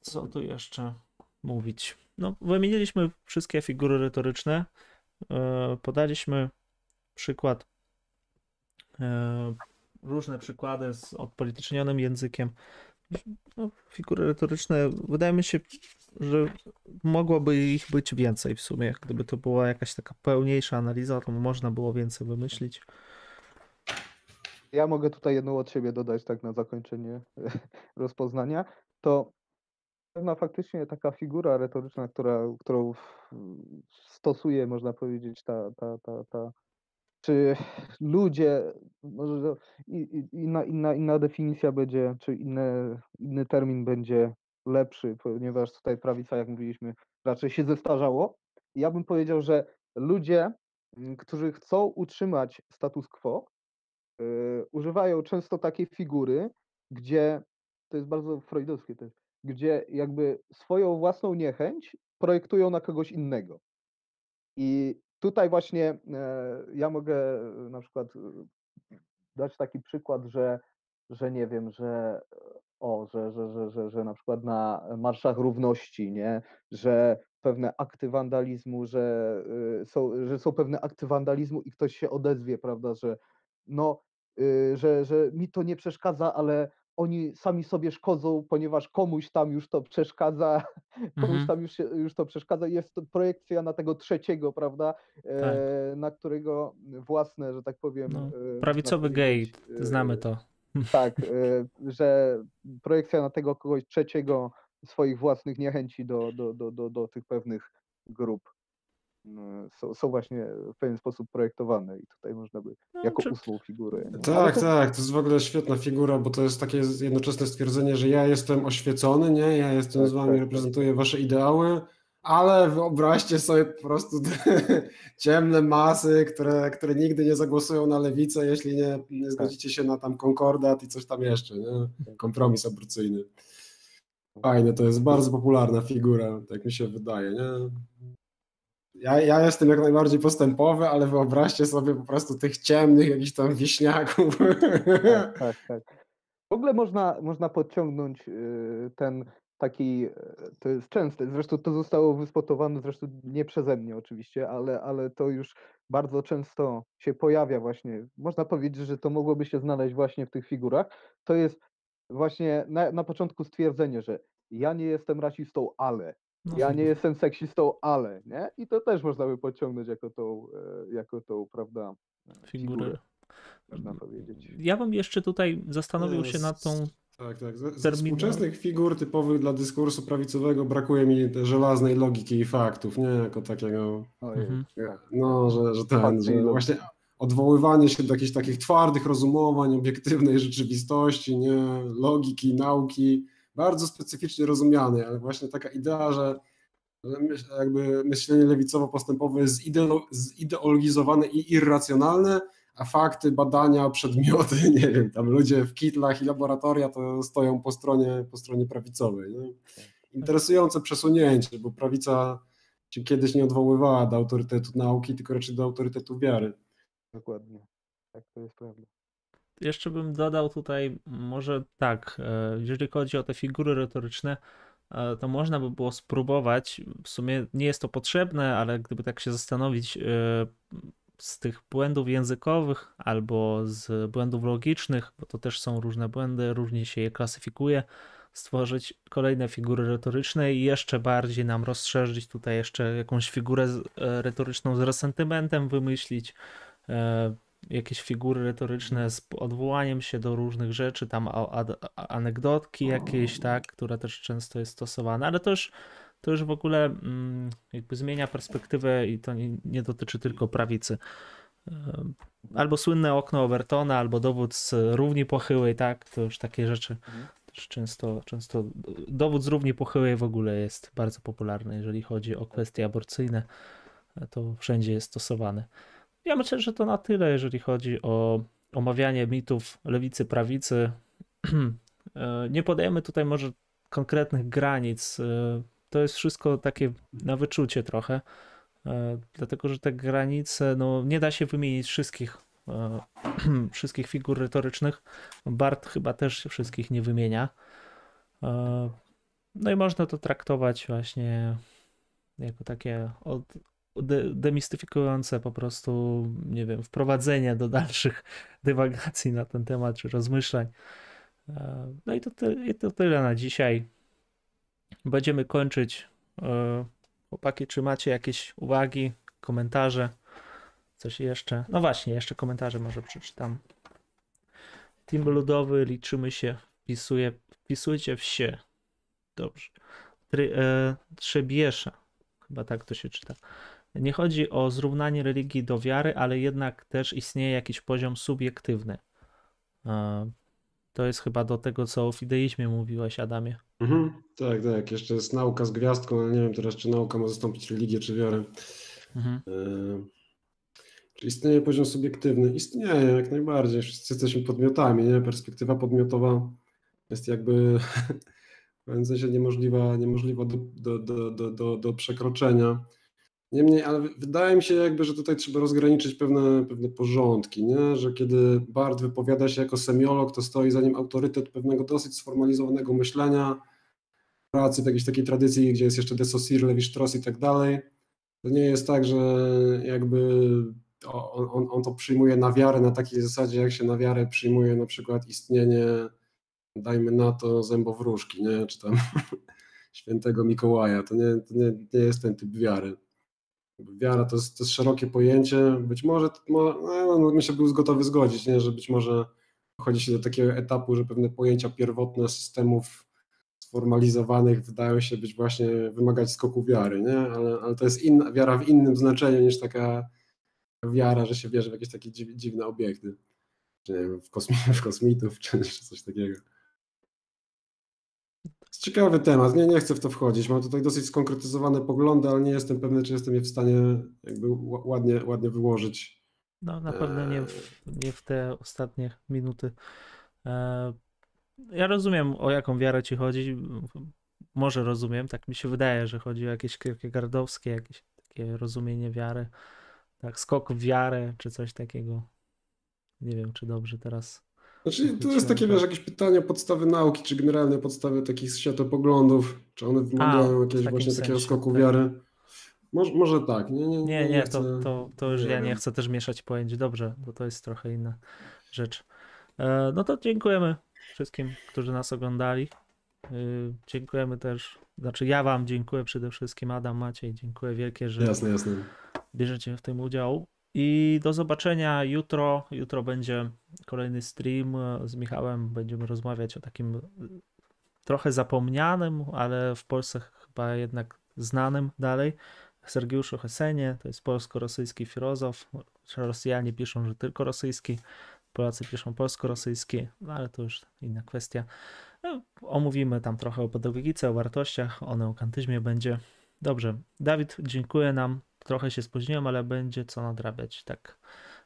Co tu jeszcze mówić? No, wymieniliśmy wszystkie figury retoryczne. e, Podaliśmy przykład, e, różne przykłady z odpolitycznionym językiem. No, figury retoryczne, wydaje mi się, że mogłoby ich być więcej w sumie. Gdyby to była jakaś taka pełniejsza analiza, to można było więcej wymyślić. Ja mogę tutaj jedną od siebie dodać tak na zakończenie rozpoznania. To pewna faktycznie taka figura retoryczna, która, którą stosuje, można powiedzieć, ta, ta, ta, ta czy ludzie, może inna, inna, inna definicja będzie, czy inny, termin będzie lepszy, ponieważ tutaj prawica, jak mówiliśmy, raczej się zestarzało. Ja bym powiedział, że ludzie, mm, którzy chcą utrzymać status quo, y, używają często takiej figury, gdzie to jest bardzo freudowskie też, gdzie jakby swoją własną niechęć projektują na kogoś innego. I tutaj właśnie e, ja mogę e, na przykład e, dać taki przykład, że, że nie wiem, że o, że, że, że, że, że na przykład na marszach równości, nie, że pewne akty wandalizmu, że są, że są pewne akty wandalizmu i ktoś się odezwie, prawda, że no, że, że mi to nie przeszkadza, ale oni sami sobie szkodzą, ponieważ komuś tam już to przeszkadza, komuś Mhm. tam już, już to przeszkadza. Jest to projekcja na tego trzeciego, prawda, e, na którego własne, że tak powiem. No, e, Prawicowy gej, e, znamy to. tak, e, że projekcja na tego kogoś trzeciego swoich własnych niechęci do, do, do, do, do tych pewnych grup są, są właśnie w pewien sposób projektowane i tutaj można by No, jako nie? Ale Tak, to- tak, to jest w ogóle świetna figura, bo to jest takie jednoczesne stwierdzenie, że ja jestem oświecony, nie? Ja jestem Tak, z wami, tak, tak. reprezentuję wasze ideały, ale wyobraźcie sobie po prostu te ciemne masy, które, które nigdy nie zagłosują na lewicę, jeśli nie, nie zgodzicie się na tam konkordat i coś tam jeszcze, nie? Kompromis aborcyjny. Fajne, to jest bardzo popularna figura, tak mi się wydaje, nie? Ja, ja jestem jak najbardziej postępowy, ale wyobraźcie sobie po prostu tych ciemnych jakichś tam wieśniaków. Tak, tak, tak. W ogóle można, można podciągnąć y, ten taki, y, to jest częste, zresztą to zostało wyspotowane, zresztą nie przeze mnie oczywiście, ale, ale to już bardzo często się pojawia właśnie, można powiedzieć, że to mogłoby się znaleźć właśnie w tych figurach, to jest właśnie na, na początku stwierdzenie, że ja nie jestem rasistą, ale, ja nie jestem seksistą, ale, nie? I to też można by podciągnąć jako tą, e, jako tą, prawda, e, figurę. można powiedzieć. Ja bym jeszcze tutaj zastanowił się nad tą. Tak, tak. Z, z współczesnych figur typowych dla dyskursu prawicowego brakuje mi tej żelaznej logiki i faktów, nie? Jako takiego, Mhm. tak. no, że, że ten, że właśnie odwoływanie się do jakichś takich twardych rozumowań, obiektywnej rzeczywistości, nie? Logiki, nauki, bardzo specyficznie rozumianej, ale właśnie taka idea, że jakby myślenie lewicowo-postępowe jest zideolo- zideologizowane i irracjonalne, a fakty, badania, przedmioty, nie wiem, tam ludzie w kitlach i laboratoria to stoją po stronie, po stronie prawicowej. Nie? Interesujące przesunięcie, bo prawica się kiedyś nie odwoływała do autorytetu nauki, tylko raczej do autorytetu wiary. Dokładnie. Tak, to jest prawda. Jeszcze bym dodał tutaj, może tak, e, jeżeli chodzi o te figury retoryczne, e, to można by było spróbować, w sumie nie jest to potrzebne, ale gdyby tak się zastanowić, e, z tych błędów językowych albo z błędów logicznych, bo to też są różne błędy, różnie się je klasyfikuje, stworzyć kolejne figury retoryczne i jeszcze bardziej nam rozszerzyć tutaj jeszcze jakąś figurę retoryczną z resentymentem wymyślić, jakieś figury retoryczne z odwołaniem się do różnych rzeczy, tam anegdotki jakieś, tak, która też często jest stosowana, ale to już, to już w ogóle mm, jakby zmienia perspektywę i to nie, nie dotyczy tylko prawicy. Albo słynne okno Overtona, albo dowód z równi pochyłej, tak, to już takie rzeczy mhm. też często, często dowód z równi pochyłej w ogóle jest bardzo popularny, jeżeli chodzi o kwestie aborcyjne, to wszędzie jest stosowany. Ja myślę, że to na tyle, jeżeli chodzi o omawianie mitów lewicy, prawicy. E, nie podajemy tutaj może konkretnych granic. E, to jest wszystko takie na wyczucie trochę, e, dlatego że te granice, no nie da się wymienić wszystkich, wszystkich figur retorycznych. Bart chyba też wszystkich nie wymienia. No i można to traktować właśnie jako takie od, de demistyfikujące po prostu, nie wiem, wprowadzenie do dalszych dywagacji na ten temat, czy rozmyślań. E, no i to, ty to tyle na dzisiaj. Będziemy kończyć. E, chłopaki, czy macie jakieś uwagi, komentarze? Coś jeszcze? No właśnie, jeszcze komentarze może przeczytam. Team ludowy, liczymy się, wpisuje, wpisujcie w się. Dobrze. Try, e, Trzebiesza, chyba tak to się czyta. Nie chodzi o zrównanie religii do wiary, ale jednak też istnieje jakiś poziom subiektywny. To jest chyba do tego, co o fideizmie mówiłeś, Adamie. Mhm, tak, tak. Jeszcze jest nauka z gwiazdką, ale nie wiem teraz, czy nauka ma zastąpić religię, czy wiarę. Mhm. E, czy istnieje poziom subiektywny? Istnieje, jak najbardziej. Wszyscy jesteśmy podmiotami, nie? Perspektywa podmiotowa jest jakby w pewnym sensie niemożliwa, niemożliwa do, do, do, do, do przekroczenia. Niemniej, ale wydaje mi się jakby, że tutaj trzeba rozgraniczyć pewne, pewne porządki, nie? że kiedy Bart wypowiada się jako semiolog, to stoi za nim autorytet pewnego dosyć sformalizowanego myślenia, pracy w jakiejś takiej tradycji, gdzie jest jeszcze de Saussure, Levi-Strauss i tak dalej. To nie jest tak, że jakby on, on, on to przyjmuje na wiarę na takiej zasadzie, jak się na wiarę przyjmuje na przykład istnienie, dajmy na to, zębowróżki, nie? czy tam świętego Mikołaja. To nie, to nie, nie jest ten typ wiary. Wiara to jest, to jest szerokie pojęcie. Być może, no, no, myślę, był gotowy zgodzić, nie? że być może dochodzi się do takiego etapu, że pewne pojęcia pierwotne systemów sformalizowanych wydają się być właśnie, wymagać skoku wiary, nie? Ale, ale to jest inna, wiara w innym znaczeniu niż taka wiara, że się wierzy w jakieś takie dziwne obiekty, czy nie wiem, w, kosmi w kosmitów, czy, coś takiego. Ciekawy temat, nie, nie chcę w to wchodzić. Mam tutaj dosyć skonkretyzowane poglądy, ale nie jestem pewny, czy jestem je w stanie jakby ładnie, ładnie wyłożyć. No na pewno nie w, nie w te ostatnie minuty. E, ja rozumiem, o jaką wiarę ci chodzi. Może rozumiem, tak mi się wydaje, że chodzi o jakieś kierkegaardowskie, jakieś takie rozumienie wiary. Tak, skok w wiarę, czy coś takiego. Nie wiem, czy dobrze teraz znaczy, to jest takie, wiesz, jakieś pytanie podstawy nauki, czy generalnie podstawy takich światopoglądów, czy one wymagają jakiegoś właśnie sensie, takiego skoku tak. wiary? Może, może tak. Nie, nie, nie, nie, nie to, to, to już ja nie chcę też mieszać pojęć. Dobrze, bo to jest trochę inna rzecz. E, no to dziękujemy wszystkim, którzy nas oglądali. E, dziękujemy też, znaczy ja wam dziękuję przede wszystkim, Adam, Maciej, dziękuję wielkie, że jasne, jasne. bierzecie w tym udział. I do zobaczenia jutro. Jutro będzie kolejny stream z Michałem. Będziemy rozmawiać o takim trochę zapomnianym, ale w Polsce chyba jednak znanym dalej. Sergiuszu Hesenie, to jest polsko-rosyjski filozof. Rosjanie piszą, że tylko rosyjski, Polacy piszą polsko-rosyjski, no ale to już inna kwestia. No, omówimy tam trochę o pedagogice, o wartościach, o neokantyzmie będzie. Dobrze, Dawid, dziękuję nam Trochę się spóźniłem, ale będzie co nadrabiać. Tak,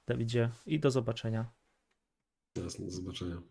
Dawidzie, i do zobaczenia. Jasne, do zobaczenia.